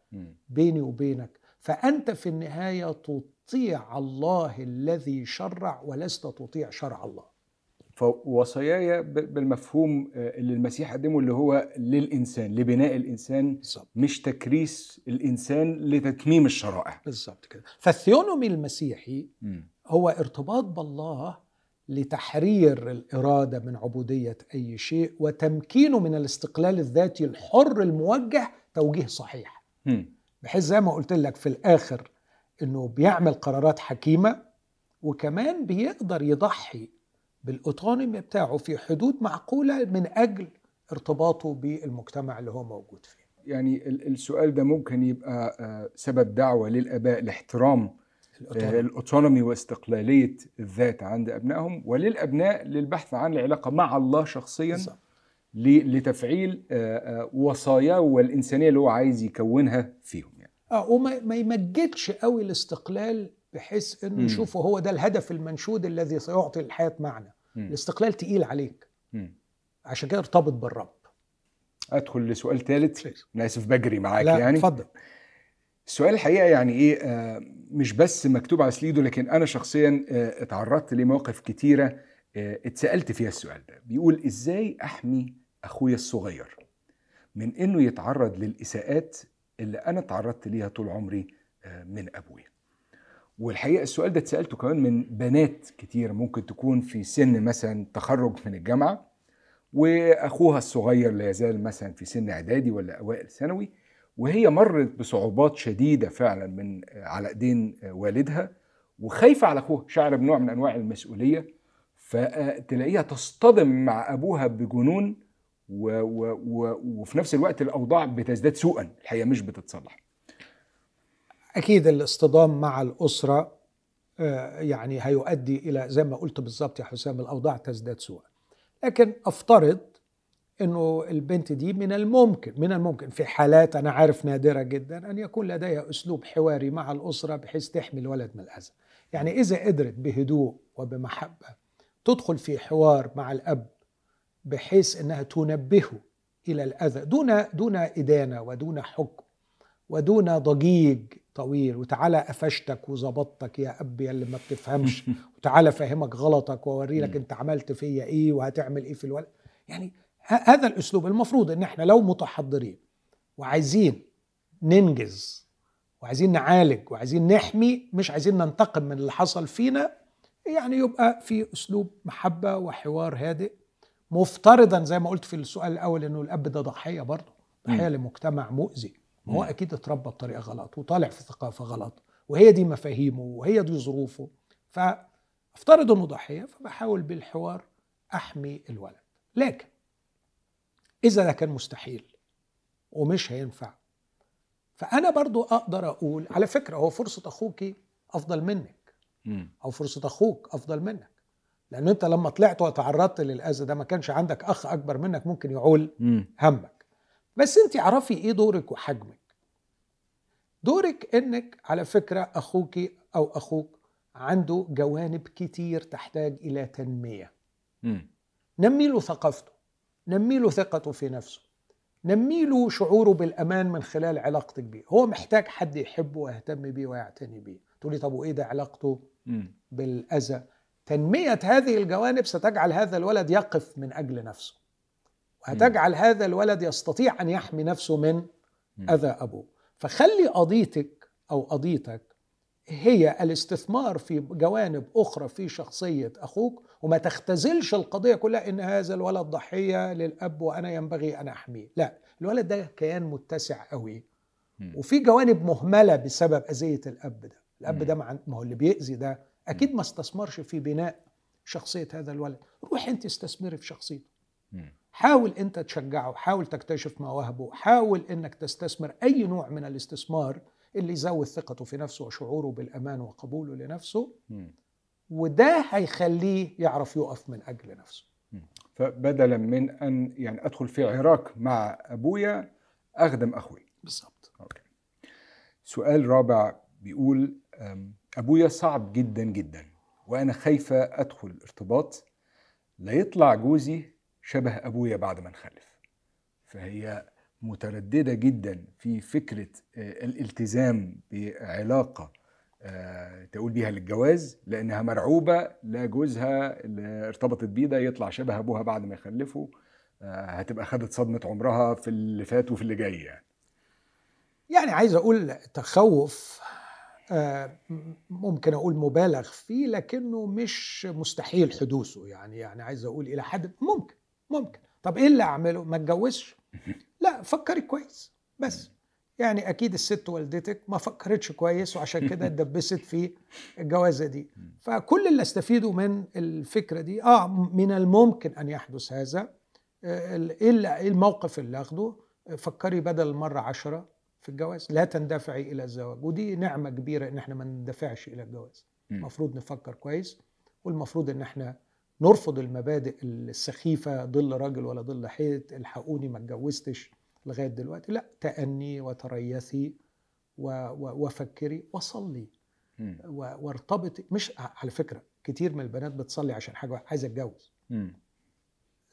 بيني وبينك. فأنت في النهاية تطيع الله الذي شرع ولست تطيع شرع الله. فوصاياي بالمفهوم آه، اللي المسيح قدمه اللي هو للإنسان لبناء الإنسان بالظبط. مش تكريس الإنسان لتتميم الشرائع. بالظبط كده. فالثيونومي المسيحي مم. هو ارتباط بالله لتحرير الإرادة من عبودية أي شيء وتمكينه من الاستقلال الذاتي الحر الموجه توجيه صحيح. بحيث زي ما قلت لك في الآخر إنه بيعمل قرارات حكيمة وكمان بيقدر يضحي بالأوتونومي بتاعه في حدود معقولة من أجل ارتباطه بالمجتمع اللي هو موجود فيه. يعني ال- السؤال ده ممكن يبقى آه، سبب دعوة للآباء لاحترام الأوتونومي واستقلالية الذات عند أبنائهم وللأبناء للبحث عن العلاقة مع الله شخصيا لتفعيل آه، آه، وصاياه والإنسانية اللي هو عايز يكونها فيهم يعني. آه وما ما يمجدش قوي الاستقلال بحيث إنه. يشوفه هو ده الهدف المنشود الذي سيعطي للحياه معنى. مم. الاستقلال تقيل عليك مم. عشان كده ارتبط بالرب. أدخل لسؤال ثالث. أنا آسف بجري معاك لا يعني اتفضل. السؤال الحقيقة يعني إيه آه، مش بس مكتوب على سليده لكن أنا شخصيا آه، اتعرضت لمواقف كتيرة آه، اتسألت فيها السؤال ده. بيقول إزاي أحمي أخويا الصغير من إنه يتعرض للإساءات اللي أنا اتعرضت ليها طول عمري من أبويا؟ والحقيقة السؤال ده اتسألته كمان من بنات كتير ممكن تكون في سن مثلا تخرج من الجامعة وأخوها الصغير لا يزال مثلا في سن إعدادي ولا أوائل ثانوي وهي مرت بصعوبات شديدة فعلا من على إيدين والدها وخايفة على أخوها شعر بنوع من أنواع المسؤولية فتلاقيها تصطدم مع أبوها بجنون و و و وفي نفس الوقت الأوضاع بتزداد سوءا الحقيقة مش بتتصلح. أكيد الاصطدام مع الأسرة آه، يعني هيؤدي إلى زي ما قلت بالظبط يا حسام الأوضاع تزداد سوءا. لكن أفترض إنه البنت دي من الممكن من الممكن. في حالات أنا عارف نادرة جدا أن يكون لديها أسلوب حواري مع الأسرة بحيث تحمي الولد من الأذى. يعني إذا قدرت بهدوء وبمحبة تدخل في حوار مع الأب بحيث إنها تنبهه إلى الأذى دون دون إدانة ودون حكم ودون ضجيج طويل. وتعالى قفشتك وظبطتك يا أب يا اللي ما بتفهمش. وتعالى افهمك غلطك وأوري لك أنت عملت فيا إيه وهتعمل إيه في الولد. يعني هذا الأسلوب المفروض إن إحنا لو متحضرين وعايزين ننجز وعايزين نعالج وعايزين نحمي مش عايزين ننتقم من اللي حصل فينا يعني يبقى في أسلوب محبة وحوار هادئ مفترضا زي ما قلت في السؤال الأول إنه الأب ده ضحية برضه ضحية لمجتمع مؤذي ما هو أكيد اتربى بطريقة غلط وطالع في ثقافة غلط وهي دي مفاهيمه وهي دي ظروفه فأفترض إنه ضحية فبحاول بالحوار أحمي الولد. لكن إذا ده كان مستحيل ومش هينفع. فأنا برضو أقدر أقول على فكرة هو فرصة أخوك أفضل منك. أو فرصة أخوك أفضل منك. لأن أنت لما طلعت وتعرضت للأذى ده ما كانش عندك أخ أكبر منك ممكن يعول همك. بس أنت اعرفي إيه دورك وحجمك. دورك إنك على فكرة أخوك أو أخوك عنده جوانب كتير تحتاج إلى تنمية. نمي له ثقافته. نمي له ثقته في نفسه. نمي له شعوره بالأمان من خلال علاقتك بيه. هو محتاج حد يحبه ويهتم بيه ويعتني بيه. تقولي طب وإيه ده علاقته بالأذى؟ تنمية هذه الجوانب ستجعل هذا الولد يقف من أجل نفسه. وهتجعل هذا الولد يستطيع أن يحمي نفسه من أذى أبوه. فخلي قضيتك أو قضيتك هي الاستثمار في جوانب أخرى في شخصية أخوك وما تختزلش القضية كلها إن هذا الولد ضحية للأب وأنا ينبغي أن أحميه. لا الولد ده كيان متسع قوي. وفي جوانب مهملة بسبب أذية الأب ده. الأب ده ما هو اللي بيأذي ده أكيد ما استثمرش في بناء شخصية هذا الولد. روح أنت استثمري في شخصيته. حاول أنت تشجعه حاول تكتشف مواهبه حاول إنك تستثمر أي نوع من الاستثمار اللي يزود ثقته في نفسه وشعوره بالأمان وقبوله لنفسه وده هيخليه يعرف يقف من أجل نفسه. فبدلا من أن يعني أدخل في عراك مع أبويا أخدم أخوي. بالظبط. سؤال رابع بيقول أبويا صعب جدا جدا وأنا خايفه أدخل ارتباط لا يطلع جوزي شبه أبويا بعد ما نخلف. فهي مترددة جدا في فكرة آه، الالتزام بعلاقة آه، تقول بيها للجواز لأنها مرعوبة لا جوزها اللي ارتبطت بيه ده يطلع شبه أبوها بعد ما يخلفوا آه، هتبقى خدت صدمة عمرها في اللي فات وفي اللي جاي يعني. يعني عايز أقول تخوف ممكن أقول مبالغ فيه لكنه مش مستحيل حدوثه يعني. يعني عايز أقول إلى حد ممكن ممكن. طب إيه اللي أعمله؟ ما اتجوزش. لا فكري كويس. بس. يعني أكيد الست والدتك ما فكرتش كويس وعشان كده اتدبست في الجوازه دي. فكل اللي استفيده من الفكرة دي آه من الممكن أن يحدث هذا. آه، إيه الموقف اللي آخده؟ فكري بدل المره عشرة في الجواز. لا تندفعي إلى الزواج. ودي نعمة كبيرة إن إحنا ما نندفعش إلى الجواز. المفروض نفكر كويس والمفروض إن إحنا نرفض المبادئ السخيفة ضل راجل ولا ضل حيط الحقوني ما اتجوزتش. لغاية دلوقتي. لا تأني وتريثي وفكري وصلي. وارتبطي. مش على فكرة كتير من البنات بتصلي عشان حاجة عايزة اتجوز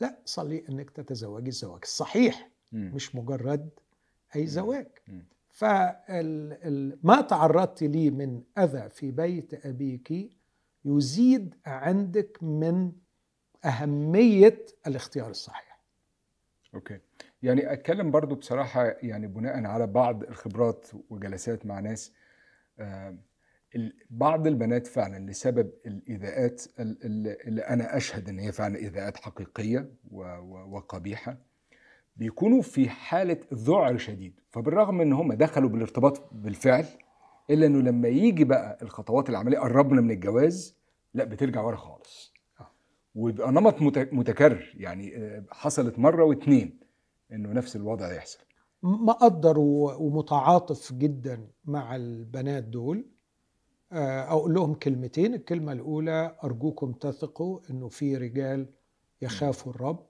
لا صلي إنك تتزوجي الزواج الصحيح مش مجرد أي زواج. فما تعرضت لي من أذى في بيت أبيك يزيد عندك من أهمية الاختيار الصحيح. أوكي. يعني أتكلم برضو بصراحة يعني بناء على بعض الخبرات وجلسات مع ناس آه بعض البنات فعلا لسبب الإيذاءات اللي أنا أشهد إن هي فعلا إيذاءات حقيقية وقبيحة بيكونوا في حالة ذعر شديد. فبالرغم إن هم دخلوا بالارتباط بالفعل إلا إنه لما يجي بقى الخطوات العملية قربنا من الجواز لا بترجع ورا خالص. آه. ويبقى نمط متكرر. يعني آه، حصلت مرة واثنين إنه نفس الوضع يحصل. مقدر ومتعاطف جدا مع البنات دول. آه، أقول لهم كلمتين. الكلمة الأولى أرجوكم تثقوا إنه في رجال يخافوا الرب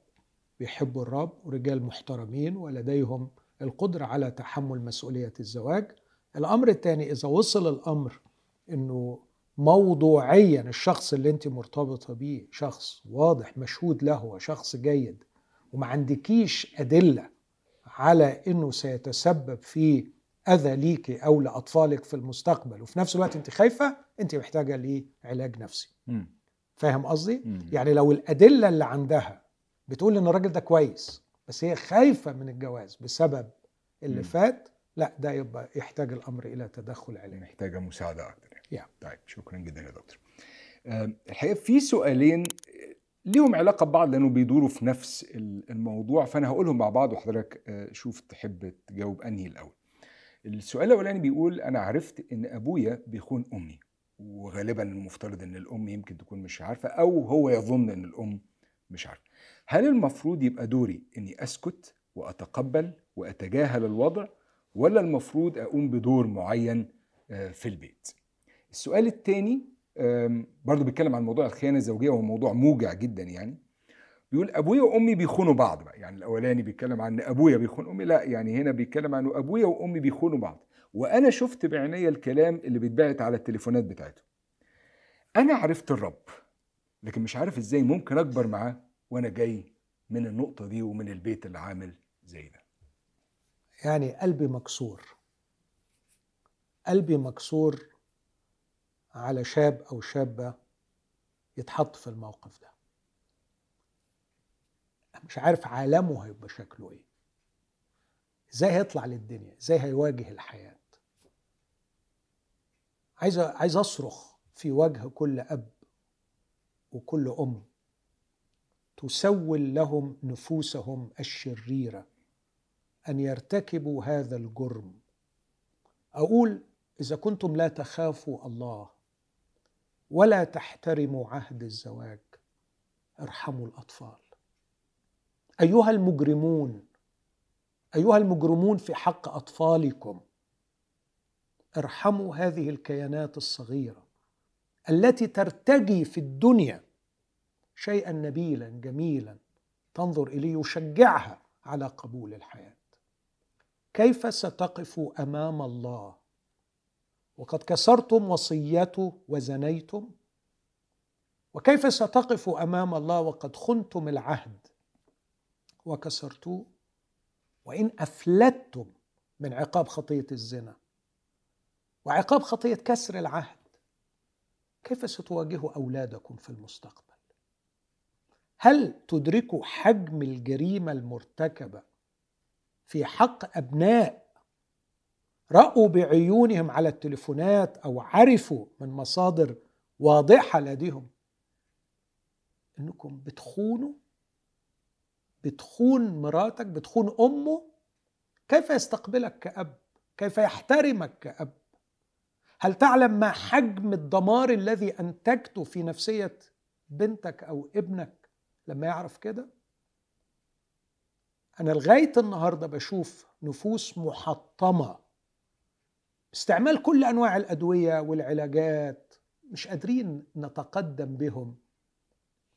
بيحبوا الرب ورجال محترمين ولديهم القدرة على تحمل مسؤولية الزواج. الأمر الثاني إذا وصل الأمر إنه موضوعيا الشخص اللي أنت مرتبطة بيه شخص واضح مشهود له وشخص جيد وما عندكيش أدلة على إنه سيتسبب في أذى ليكي أو لأطفالك في المستقبل وفي نفس الوقت أنت خايفة أنت محتاجة لعلاج نفسي. فاهم قصدي؟ يعني لو الأدلة اللي عندها بتقول إن الراجل ده كويس بس هي خايفة من الجواز بسبب اللي مم. فات لا ده يبقى يحتاج الأمر إلى تدخل علاجي محتاجة مساعدة أكتر يعني. طيب شكرا جدا يا دكتور. الحقيقة في سؤالين ليهم علاقة ببعض لأنه بيدوروا في نفس ال- الموضوع فأنا هقولهم مع بعض وحضرتك آه، شوف تحب تجاوب أنهي الأول. السؤال الأولاني بيقول أنا عرفت إن أبويا بيخون أمي. وغالبا المفترض إن الأم يمكن تكون مش عارفة أو هو يظن إن الأم مش عارفة. هل المفروض يبقى دوري إني أسكت وأتقبل وأتجاهل الوضع ولا المفروض أقوم بدور معين آه، في البيت؟ السؤال الثاني برضو بيتكلم عن موضوع الخيانة الزوجية وهو موضوع موجع جدا يعني. بيقول أبويا وأمي بيخونوا بعض بقى. يعني الأولاني بيتكلم عن أبويا بيخون أمي لا يعني هنا بيتكلم عن أبويا وأمي بيخونوا بعض. وأنا شفت بعينيا الكلام اللي بيتبعت على التليفونات بتاعتهم أنا عرفت الرب لكن مش عارف إزاي ممكن أكبر معاه وأنا جاي من النقطة دي ومن البيت اللي عامل زي ده. يعني قلبي مكسور. قلبي مكسور على شاب أو شابة يتحط في الموقف ده. مش عارف عالمه هيبقى شكله إيه. إزاي هيطلع للدنيا؟ إزاي هيواجه الحياة؟ عايز عايز أصرخ في وجه كل أب وكل أم. تسول لهم نفوسهم الشريرة أن يرتكبوا هذا الجرم. أقول إذا كنتم لا تخافوا الله ولا تحترموا عهد الزواج. ارحموا الأطفال. أيها المجرمون أيها المجرمون في حق أطفالكم ارحموا هذه الكيانات الصغيرة التي ترتجي في الدنيا شيئا نبيلا جميلا تنظر إليه يشجعها على قبول الحياة. كيف ستقف أمام الله وقد كسرتم وصيته وزنيتم؟ وكيف ستقف أمام الله وقد خنتم العهد وكسرتوه؟ وإن أفلتتم من عقاب خطية الزنا وعقاب خطية كسر العهد كيف ستواجهوا أولادكم في المستقبل؟ هل تدركوا حجم الجريمة المرتكبة في حق أبناء رأوا بعيونهم على التليفونات أو عرفوا من مصادر واضحة لديهم. إنكم بتخونوا بتخون مراتك بتخون أمه. كيف يستقبلك كأب؟ كيف يحترمك كأب؟ هل تعلم ما حجم الدمار الذي أنتجته في نفسية بنتك أو ابنك لما يعرف كده؟ أنا لغاية النهارده بشوف نفوس محطمة استعمال كل أنواع الأدوية والعلاجات مش قادرين نتقدم بهم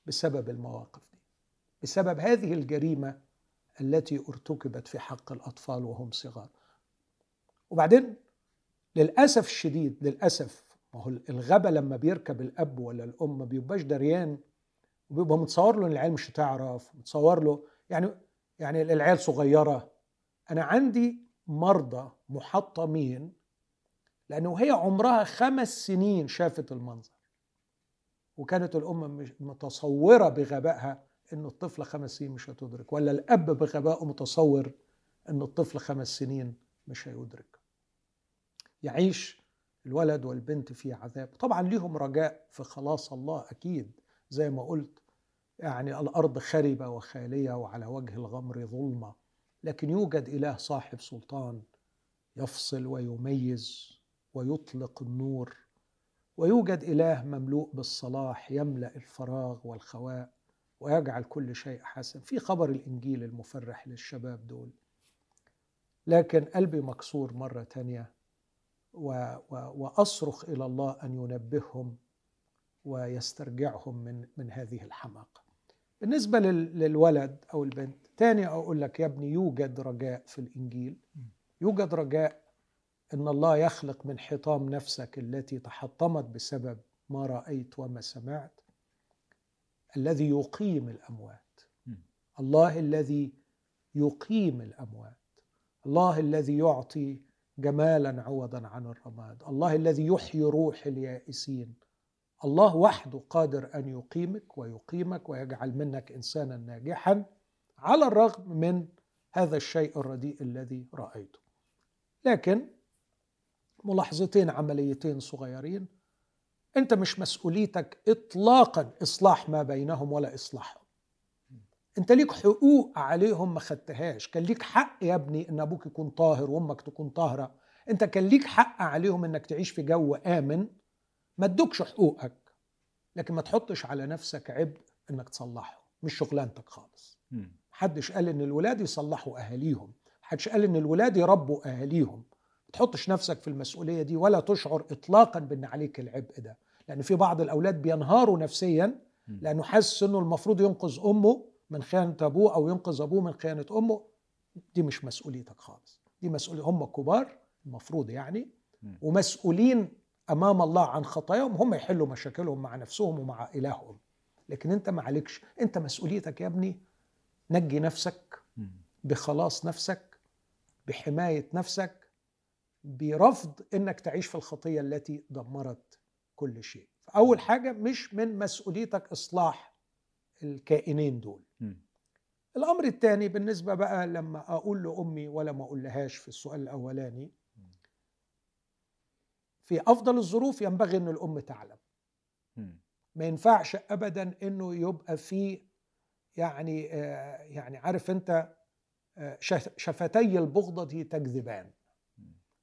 بسبب المواقف دي بسبب هذه الجريمة التي ارتكبت في حق الأطفال وهم صغار. وبعدين للأسف الشديد للأسف ما هو الغبا لما بيركب الأب ولا الأم ما بيبقاش دريان وبيبقى متصور له إن العيال مش هتعرف متصور له يعني يعني العيال صغيرة أنا عندي مرضى محطمين لأنه هي عمرها خمس سنين شافت المنظر. وكانت الام مش متصورة بغبائها إن الطفل خمس سنين مش هتدرك ولا الأب بغبائه متصور إن الطفل خمس سنين مش هيدرك. يعيش الولد والبنت في عذاب. طبعا ليهم رجاء في خلاص الله أكيد. زي ما قلت يعني الأرض خربة وخالية وعلى وجه الغمر ظلمة. لكن يوجد إله صاحب سلطان يفصل ويميز. ويطلق النور ويوجد إله مملوء بالصلاح يملأ الفراغ والخواء ويجعل كل شيء حسن. في خبر الإنجيل المفرح للشباب دول. لكن قلبي مكسور مرة تانية و و وأصرخ إلى الله أن ينبههم ويسترجعهم من من هذه الحماقة. بالنسبة لل- للولد أو البنت تاني أقول لك يا ابني يوجد رجاء في الإنجيل. يوجد رجاء إن الله يخلق من حطام نفسك التي تحطمت بسبب ما رأيت وما سمعت الذي يقيم الأموات. الله الذي يقيم الأموات. الله الذي يعطي جمالا عوضا عن الرماد. الله الذي يحيي روح اليائسين. الله وحده قادر أن يقيمك ويقيمك ويجعل منك انسانا ناجحا على الرغم من هذا الشيء الرديء الذي رأيته. لكن ملاحظتين عمليتين صغيرين. أنت مش مسؤوليتك اطلاقا إصلاح ما بينهم ولا إصلاحهم. أنت ليك حقوق عليهم ما خدتهاش. كان ليك حق يا ابني إن أبوك يكون طاهر وأمك تكون طاهرة. أنت كان ليك حق عليهم إنك تعيش في جو آمن. ما ادوكش حقوقك لكن ما تحطش على نفسك عبء إنك تصلحه مش شغلانتك خالص. محدش قال إن الولاد يصلحوا أهاليهم. محدش قال إن الولاد يربوا أهاليهم. تحطش نفسك في المسؤولية دي ولا تشعر اطلاقا بأن عليك العبء ده. لأن في بعض الأولاد بينهاروا نفسيا لأنه حاسس إنه المفروض ينقذ أمه من خيانة أبوه أو ينقذ أبوه من خيانة أمه. دي مش مسؤوليتك خالص. دي مسؤولية هم كبار المفروض يعني. ومسؤولين أمام الله عن خطاياهم. هم يحلوا مشاكلهم مع نفسهم ومع إلههم. لكن أنت ما عليكش. أنت مسؤوليتك يا ابني نجي نفسك. بخلاص نفسك بحماية نفسك برفض إنك تعيش في الخطية التي دمرت كل شيء. فأول حاجة مش من مسؤوليتك إصلاح الكائنين دول. مم. الأمر الثاني بالنسبة بقى لما أقول لأمي ولا ما أقولهاش في السؤال الأولاني في أفضل الظروف ينبغي إن الأم تعلم. ما ينفعش ابدا إنه يبقى في يعني آه، يعني عارف أنت آه، شف- شفتي البغضة تكذبان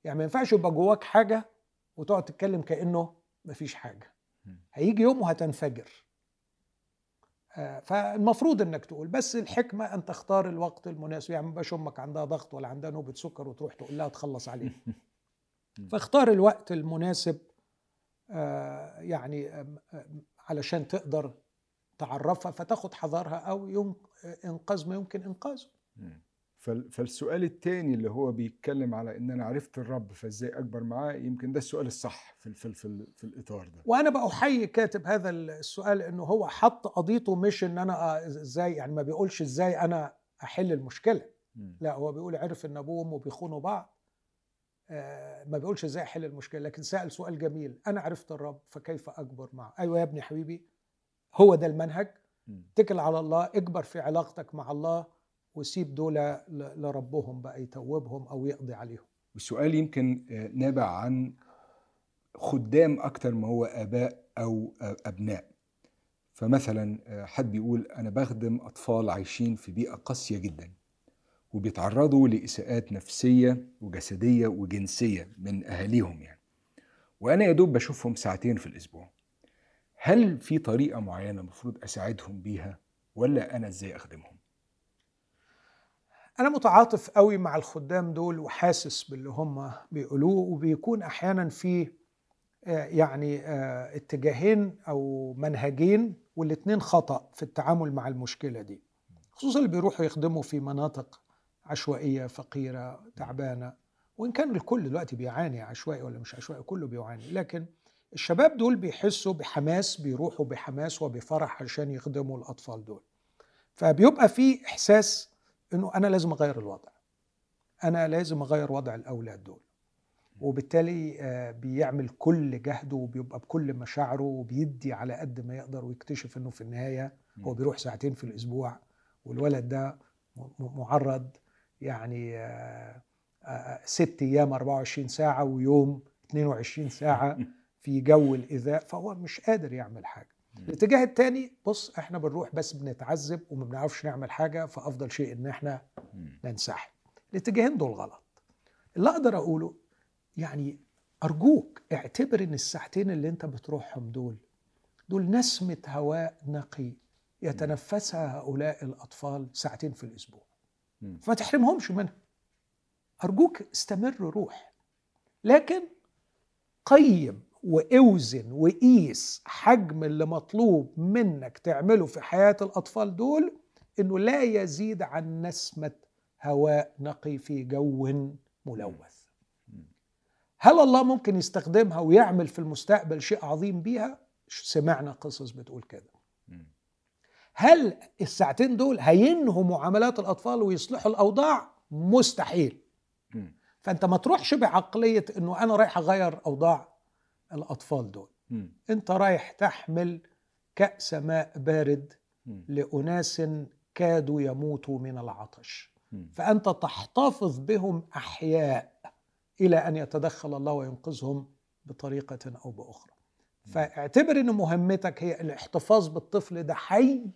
يعني ما ينفعش يبقى جواك حاجة وتقعد تتكلم كأنه مفيش حاجة. مم. هيجي يوم وهتنفجر. آه، فالمفروض إنك تقول بس الحكمة أن تختار الوقت المناسب. يعني مبقاش أمك عندها ضغط ولا عندها نوبة سكر وتروح تقول لها تخلص عليه فاختار الوقت المناسب آه، يعني علشان تقدر تعرفها فتاخد حذرها أو ين- إنقاذ ما يمكن إنقاذه. فالسؤال الثاني اللي هو بيتكلم على إن أنا عرفت الرب فإزاي أكبر معاه؟ يمكن ده السؤال الصح في في في, في الإطار ده. وأنا بأحيي كاتب هذا السؤال إنه هو حط قضيته مش إن أنا آه، إزاي يعني ما بيقولش إزاي أنا أحل المشكلة. لا هو بيقول عرف إن أبوه وأمه بيخونوا بعض. آه، ما بيقولش إزاي أحل المشكلة لكن سأل سؤال جميل. أنا عرفت الرب فكيف أكبر معه؟ أيوه يا ابني حبيبي هو ده المنهج. اتكل على الله اكبر في علاقتك مع الله. وسيب دول لربهم بقى يتوبهم أو يقضي عليهم. والسؤال يمكن آه، نابع عن خدام أكتر ما هو آباء أو أبناء. فمثلا آه، حد بيقول أنا بخدم أطفال عايشين في بيئة قاسية جدا وبيتعرضوا لإساءات نفسية وجسدية وجنسية من أهاليهم يعني. وأنا يا دوب بشوفهم ساعتين في الأسبوع. هل في طريقة معينة المفروض أساعدهم بيها ولا أنا إزاي أخدمهم؟ أنا متعاطف قوي مع الخدام دول وحاسس باللي هم بيقولوه وبيكون أحيانا في آه، يعني آه، اتجاهين أو منهجين والاثنين خطأ في التعامل مع المشكلة دي. خصوصا اللي بيروحوا يخدموا في مناطق عشوائية فقيرة تعبانة. وإن كان الكل دلوقتي بيعاني عشوائي ولا مش عشوائي كله بيعاني. لكن الشباب دول بيحسوا بحماس بيروحوا بحماس وبفرح عشان يخدموا الأطفال دول. فبيبقى في إحساس إنه أنا لازم أغير الوضع. أنا لازم أغير وضع الأولاد دول. وبالتالي آه، بيعمل كل جهده وبيبقى بكل مشاعره وبيدي على قد ما يقدر ويكتشف إنه في النهاية هو بيروح ساعتين في الأسبوع والولد ده معرض يعني آه، آه، ست أيام 24 ساعة ويوم 22 ساعة في جو الايذاء فهو مش قادر يعمل حاجة. الاتجاه الثاني بص إحنا بنروح بس بنتعذب وما بنعرفش نعمل حاجة فأفضل شيء إن إحنا ننسحب. الاتجاهين دول غلط. اللي أقدر أقوله يعني أرجوك اعتبر إن الساعتين اللي أنت بتروحهم دول دول نسمة هواء نقي يتنفسها هؤلاء الأطفال ساعتين في الأسبوع. فما تحرمهمش منها. أرجوك استمر روح. لكن قيم وأوزن وقيس حجم اللي مطلوب منك تعمله في حياة الأطفال دول إنه لا يزيد عن نسمة هواء نقي في جو ملوث. هل الله ممكن يستخدمها ويعمل في المستقبل شيء عظيم بيها؟ سمعنا قصص بتقول كده. هل الساعتين دول هينهوا معاملات الأطفال ويصلحوا الأوضاع؟ مستحيل. مم. فأنت ما تروحش بعقلية إنه أنا رايح أغير أوضاع. الأطفال دول مم. أنت رايح تحمل كأس ماء بارد مم. لأناس كادوا يموتوا من العطش مم. فأنت تحتفظ بهم أحياء إلى أن يتدخل الله وينقذهم بطريقة أو بأخرى فاعتبر إن مهمتك هي الاحتفاظ بالطفل ده حي.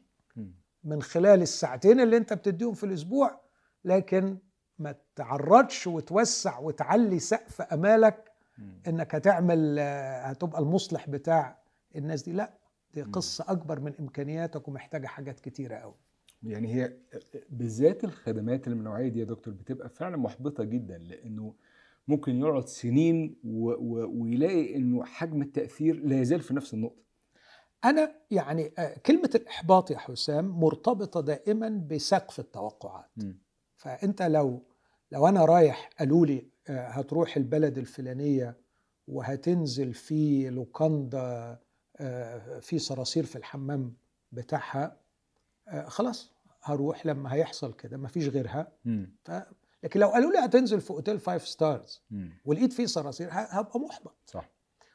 من خلال الساعتين اللي أنت بتديهم في الأسبوع لكن ما تعرضش وتوسع وتعلي سقف أمالك. إنك هتعمل آه، هتبقى المصلح بتاع الناس دي. لا دي قصة أكبر من إمكانياتك ومحتاجة حاجات كتيرة قوي يعني هي بالذات الخدمات اللي من النوعيه دي يا دكتور بتبقى فعلا محبطة جدا لأنه ممكن يقعد سنين و و ويلاقي إنه حجم التأثير لا يزال في نفس النقطة. أنا يعني آه، كلمة الإحباط يا حسام مرتبطة دائما بسقف التوقعات. مم. فأنت لو لو أنا رايح قالوا لي هتروح البلد الفلانية وهتنزل في لوكاندا آه، في صراصير في الحمام بتاعها آه، خلاص هروح لما هيحصل كده مفيش غيرها. ف... لكن لو قالوا لي هتنزل في أوتيل five stars. ولقيت فيه صراصير هبقى محبط صح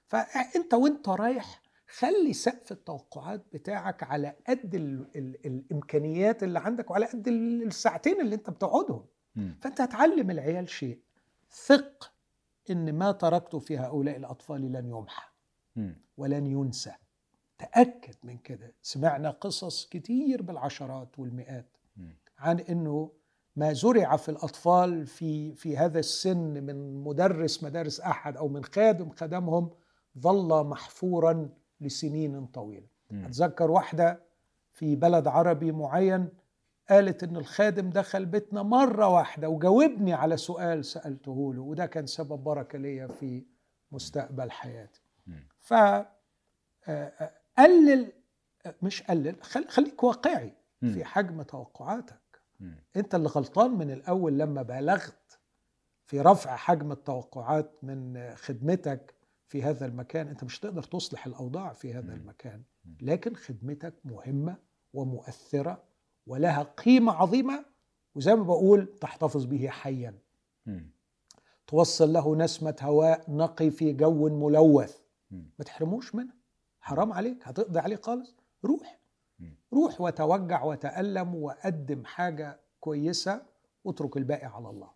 فانت وانت رايح خلي سقف التوقعات بتاعك على قد ال ال الإمكانيات اللي عندك وعلى قد ال- الساعتين اللي انت بتقعدهم. فانت هتعلم العيال شيء ثق إن ما تركته في هؤلاء الأطفال لن يمحى. ولن ينسى تأكد من كده سمعنا قصص كتير بالعشرات والمئات. عن إنه ما زرع في الأطفال في في هذا السن من مدرس مدارس أحد أو من خادم خدمهم ظل محفورا لسنين طويلة. أتذكر واحدة في بلد عربي معين قالت إن الخادم دخل بيتنا مرة واحدة وجاوبني على سؤال سألته له وده كان سبب بركة ليا في مستقبل حياتي. ف آه، آه، قلل مش قلل خل- خليك واقعي. في حجم توقعاتك. أنت اللي غلطان من الأول لما بالغت في رفع حجم التوقعات من خدمتك في هذا المكان أنت مش تقدر تصلح الأوضاع في هذا. المكان. لكن خدمتك مهمة ومؤثرة ولها قيمة عظيمة وزي ما بقول تحتفظ به حيا. توصل له نسمة هواء نقي في جو ملوث. ما تحرموش منها. حرام عليك هتقضي عليه خالص. روح. روح وتوجع وتألم وقدم حاجة كويسة واترك الباقي على الله.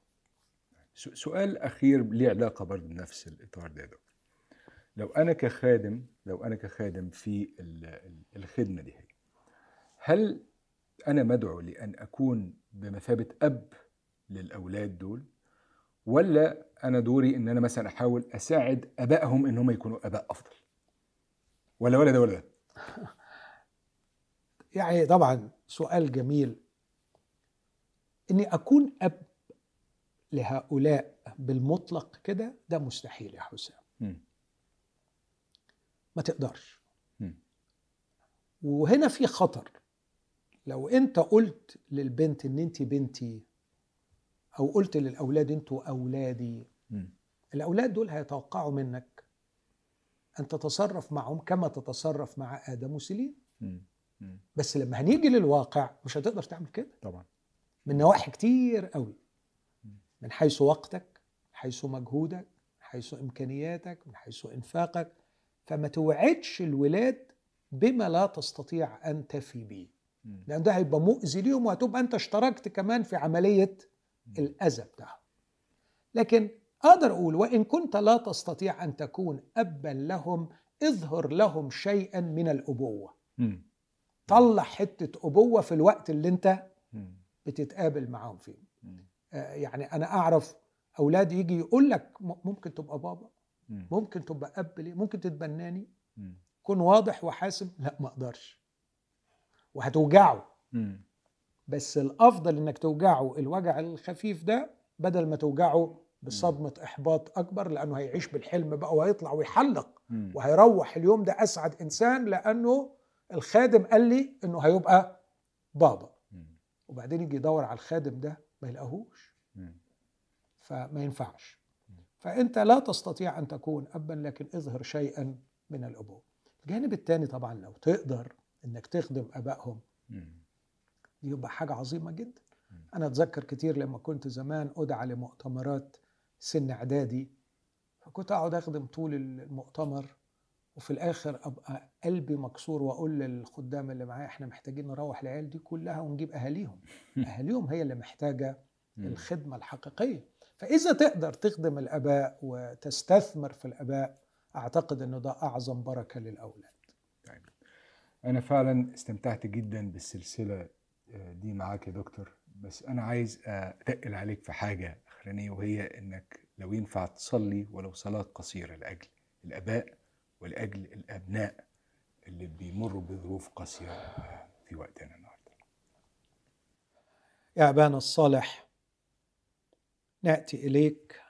سؤال أخير ليه علاقة برضه بنفس الإطار ده دكتور. لو أنا كخادم لو أنا كخادم في ال- ال- الخدمة دي هي هل أنا مدعو لأن أكون بمثابة أب للأولاد دول ولا أنا دوري إن أنا مثلا أحاول أساعد أبائهم إن هم يكونوا أباء أفضل؟ ولا ولا ده ولا ده؟ يعني طبعا سؤال جميل. إني أكون أب لهؤلاء بالمطلق كده ده مستحيل يا حسام. مم. ما تقدرش. مم. وهنا في خطر. لو انت قلت للبنت ان انت بنتي أو قلت للأولاد أنتوا أولادي مم. الأولاد دول هيتوقعوا منك أن تتصرف معهم كما تتصرف مع آدم وسليم. بس لما هنيجي للواقع مش هتقدر تعمل كده. طبعا. من نواحي كتير قوي. من حيث وقتك من حيث مجهودك من حيث إمكانياتك من حيث إنفاقك. فما توعدش الولاد بما لا تستطيع أن تفي به. لأن ده هيبقى مؤذي ليهم وهتبقى أنت اشتركت كمان في عملية الأذى بتاعهم لكن أقدر أقول وإن كنت لا تستطيع أن تكون ابا لهم اظهر لهم شيئا من الأبوة. طلع حتة أبوة في الوقت اللي أنت. بتتقابل معاهم فيه. آه، يعني أنا أعرف أولاد يجي يقول لك ممكن تبقى بابا مم. ممكن تبقى أب لي ممكن تتبناني. كن واضح وحاسم لا ما أقدرش وهتوجعه. بس الأفضل إنك توجعه الوجع الخفيف ده بدل ما توجعه بصدمة إحباط أكبر لأنه هيعيش بالحلم بقى وهيطلع ويحلق. وهيروح اليوم ده أسعد إنسان لأنه الخادم قال لي إنه هيبقى بابا. وبعدين يجي يدور على الخادم ده ما يلاقوهوش مم. فما ينفعش فأنت لا تستطيع أن تكون أبا لكن اظهر شيئا من الأبوة الجانب الثاني طبعا لو تقدر إنك تخدم أبائهم. دي يبقى حاجة عظيمة جدا أنا أتذكر كتير لما كنت زمان أدعى لمؤتمرات سن إعدادي فكنت أقعد أخدم طول المؤتمر وفي الآخر أبقى قلبي مكسور وأقول للخدام اللي معايا إحنا محتاجين نروح العيال دي كلها ونجيب أهاليهم أهاليهم هي اللي محتاجة. الخدمة الحقيقية فإذا تقدر تخدم الآباء وتستثمر في الآباء أعتقد إنه ده أعظم بركة للأولاد. أنا فعلا استمتعت جدا بالسلسلة آه، دي معاك يا دكتور. بس أنا عايز أتقل عليك في حاجة أخرانية وهي إنك لو ينفع تصلي ولو صلاة قصيرة لأجل الآباء ولأجل الأبناء اللي بيمروا بظروف قاسية آه، في وقتنا النهاردة. يا أبانا الصالح نأتي إليك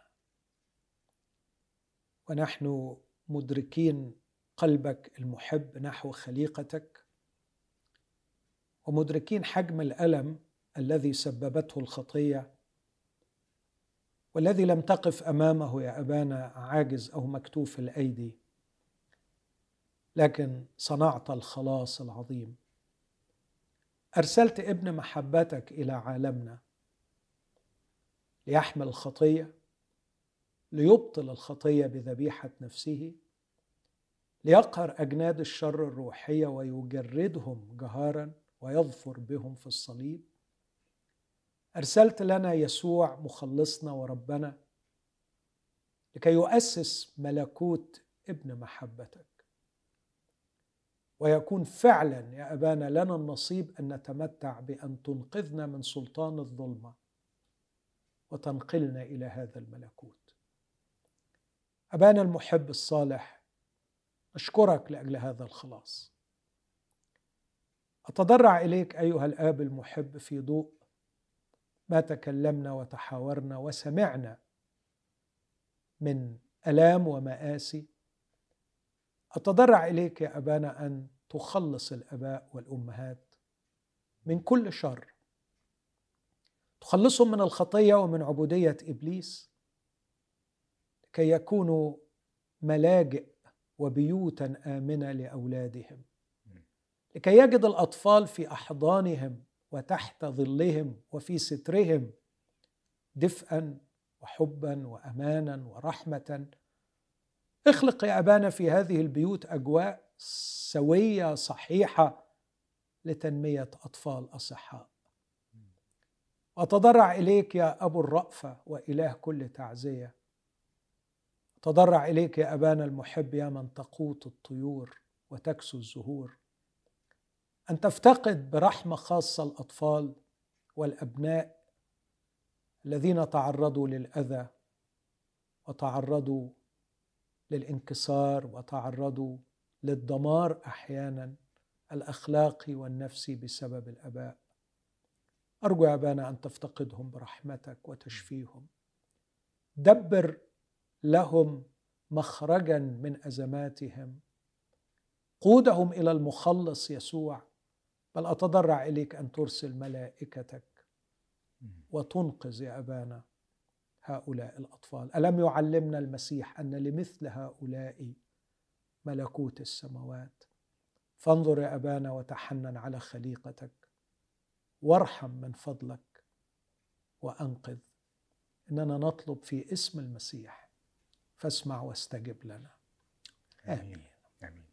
ونحن مدركين قلبك المحب نحو خليقتك؟ ومدركين حجم الألم الذي سببته الخطية؟ والذي لم تقف أمامه يا أبانا عاجز أو مكتوف الأيدي؟ لكن صنعت الخلاص العظيم. أرسلت ابن محبتك إلى عالمنا. ليحمل الخطية ليبطل الخطية بذبيحة نفسه. ليقهر أجناد الشر الروحية ويجردهم جهارا ويظفر بهم في الصليب. أرسلت لنا يسوع مخلصنا وربنا لكي يؤسس ملكوت ابن محبتك. ويكون فعلا يا أبانا لنا النصيب أن نتمتع بأن تنقذنا من سلطان الظلمة وتنقلنا إلى هذا الملكوت. أبانا المحب الصالح أشكرك لأجل هذا الخلاص. أتضرع إليك أيها الآب المحب في ضوء ما تكلمنا وتحاورنا وسمعنا من آلام ومآسي. أتضرع إليك يا أبانا أن تخلص الآباء والأمهات من كل شر. تخلصهم من الخطية ومن عبودية إبليس كي يكونوا ملاجئ وبيوتا آمنة لأولادهم. لكي يجد الأطفال في أحضانهم وتحت ظلهم وفي سترهم دفئا وحبا وامانا ورحمة. اخلق يا أبانا في هذه البيوت أجواء سوية صحيحة لتنمية أطفال أصحاء. أتضرع إليك يا أبو الرأفة وإله كل تعزية. أتضرع إليك يا أبانا المحب يا من تقوت الطيور وتكسو الزهور. أن تفتقد برحمة خاصة الأطفال والأبناء الذين تعرضوا للأذى وتعرضوا للانكسار وتعرضوا للدمار أحيانا الأخلاقي والنفسي بسبب الآباء. أرجو يا أبانا أن تفتقدهم برحمتك وتشفيهم. دبر لهم مخرجا من أزماتهم. قودهم إلى المخلص يسوع بل أتضرع إليك أن ترسل ملائكتك. وتنقذ يا أبانا هؤلاء الأطفال. ألم يعلمنا المسيح أن لمثل هؤلاء ملكوت السماوات؟ فانظر يا أبانا وتحنن على خليقتك. وارحم من فضلك. وأنقذ. إننا نطلب في اسم المسيح فاسمع واستجب لنا. آمين. آمين.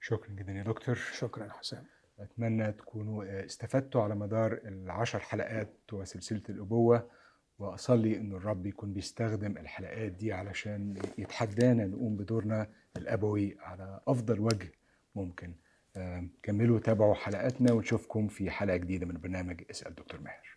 شكرا جدا يا دكتور. شكرا حسام. أتمنى تكونوا استفدتوا على مدار العشر حلقات وسلسلة الأبوة وأصلي إن الرب يكون بيستخدم الحلقات دي علشان يتحدانا نقوم بدورنا الأبوي على أفضل وجه ممكن. كملوا تابعوا حلقاتنا ونشوفكم في حلقة جديدة من برنامج اسأل دكتور ماهر.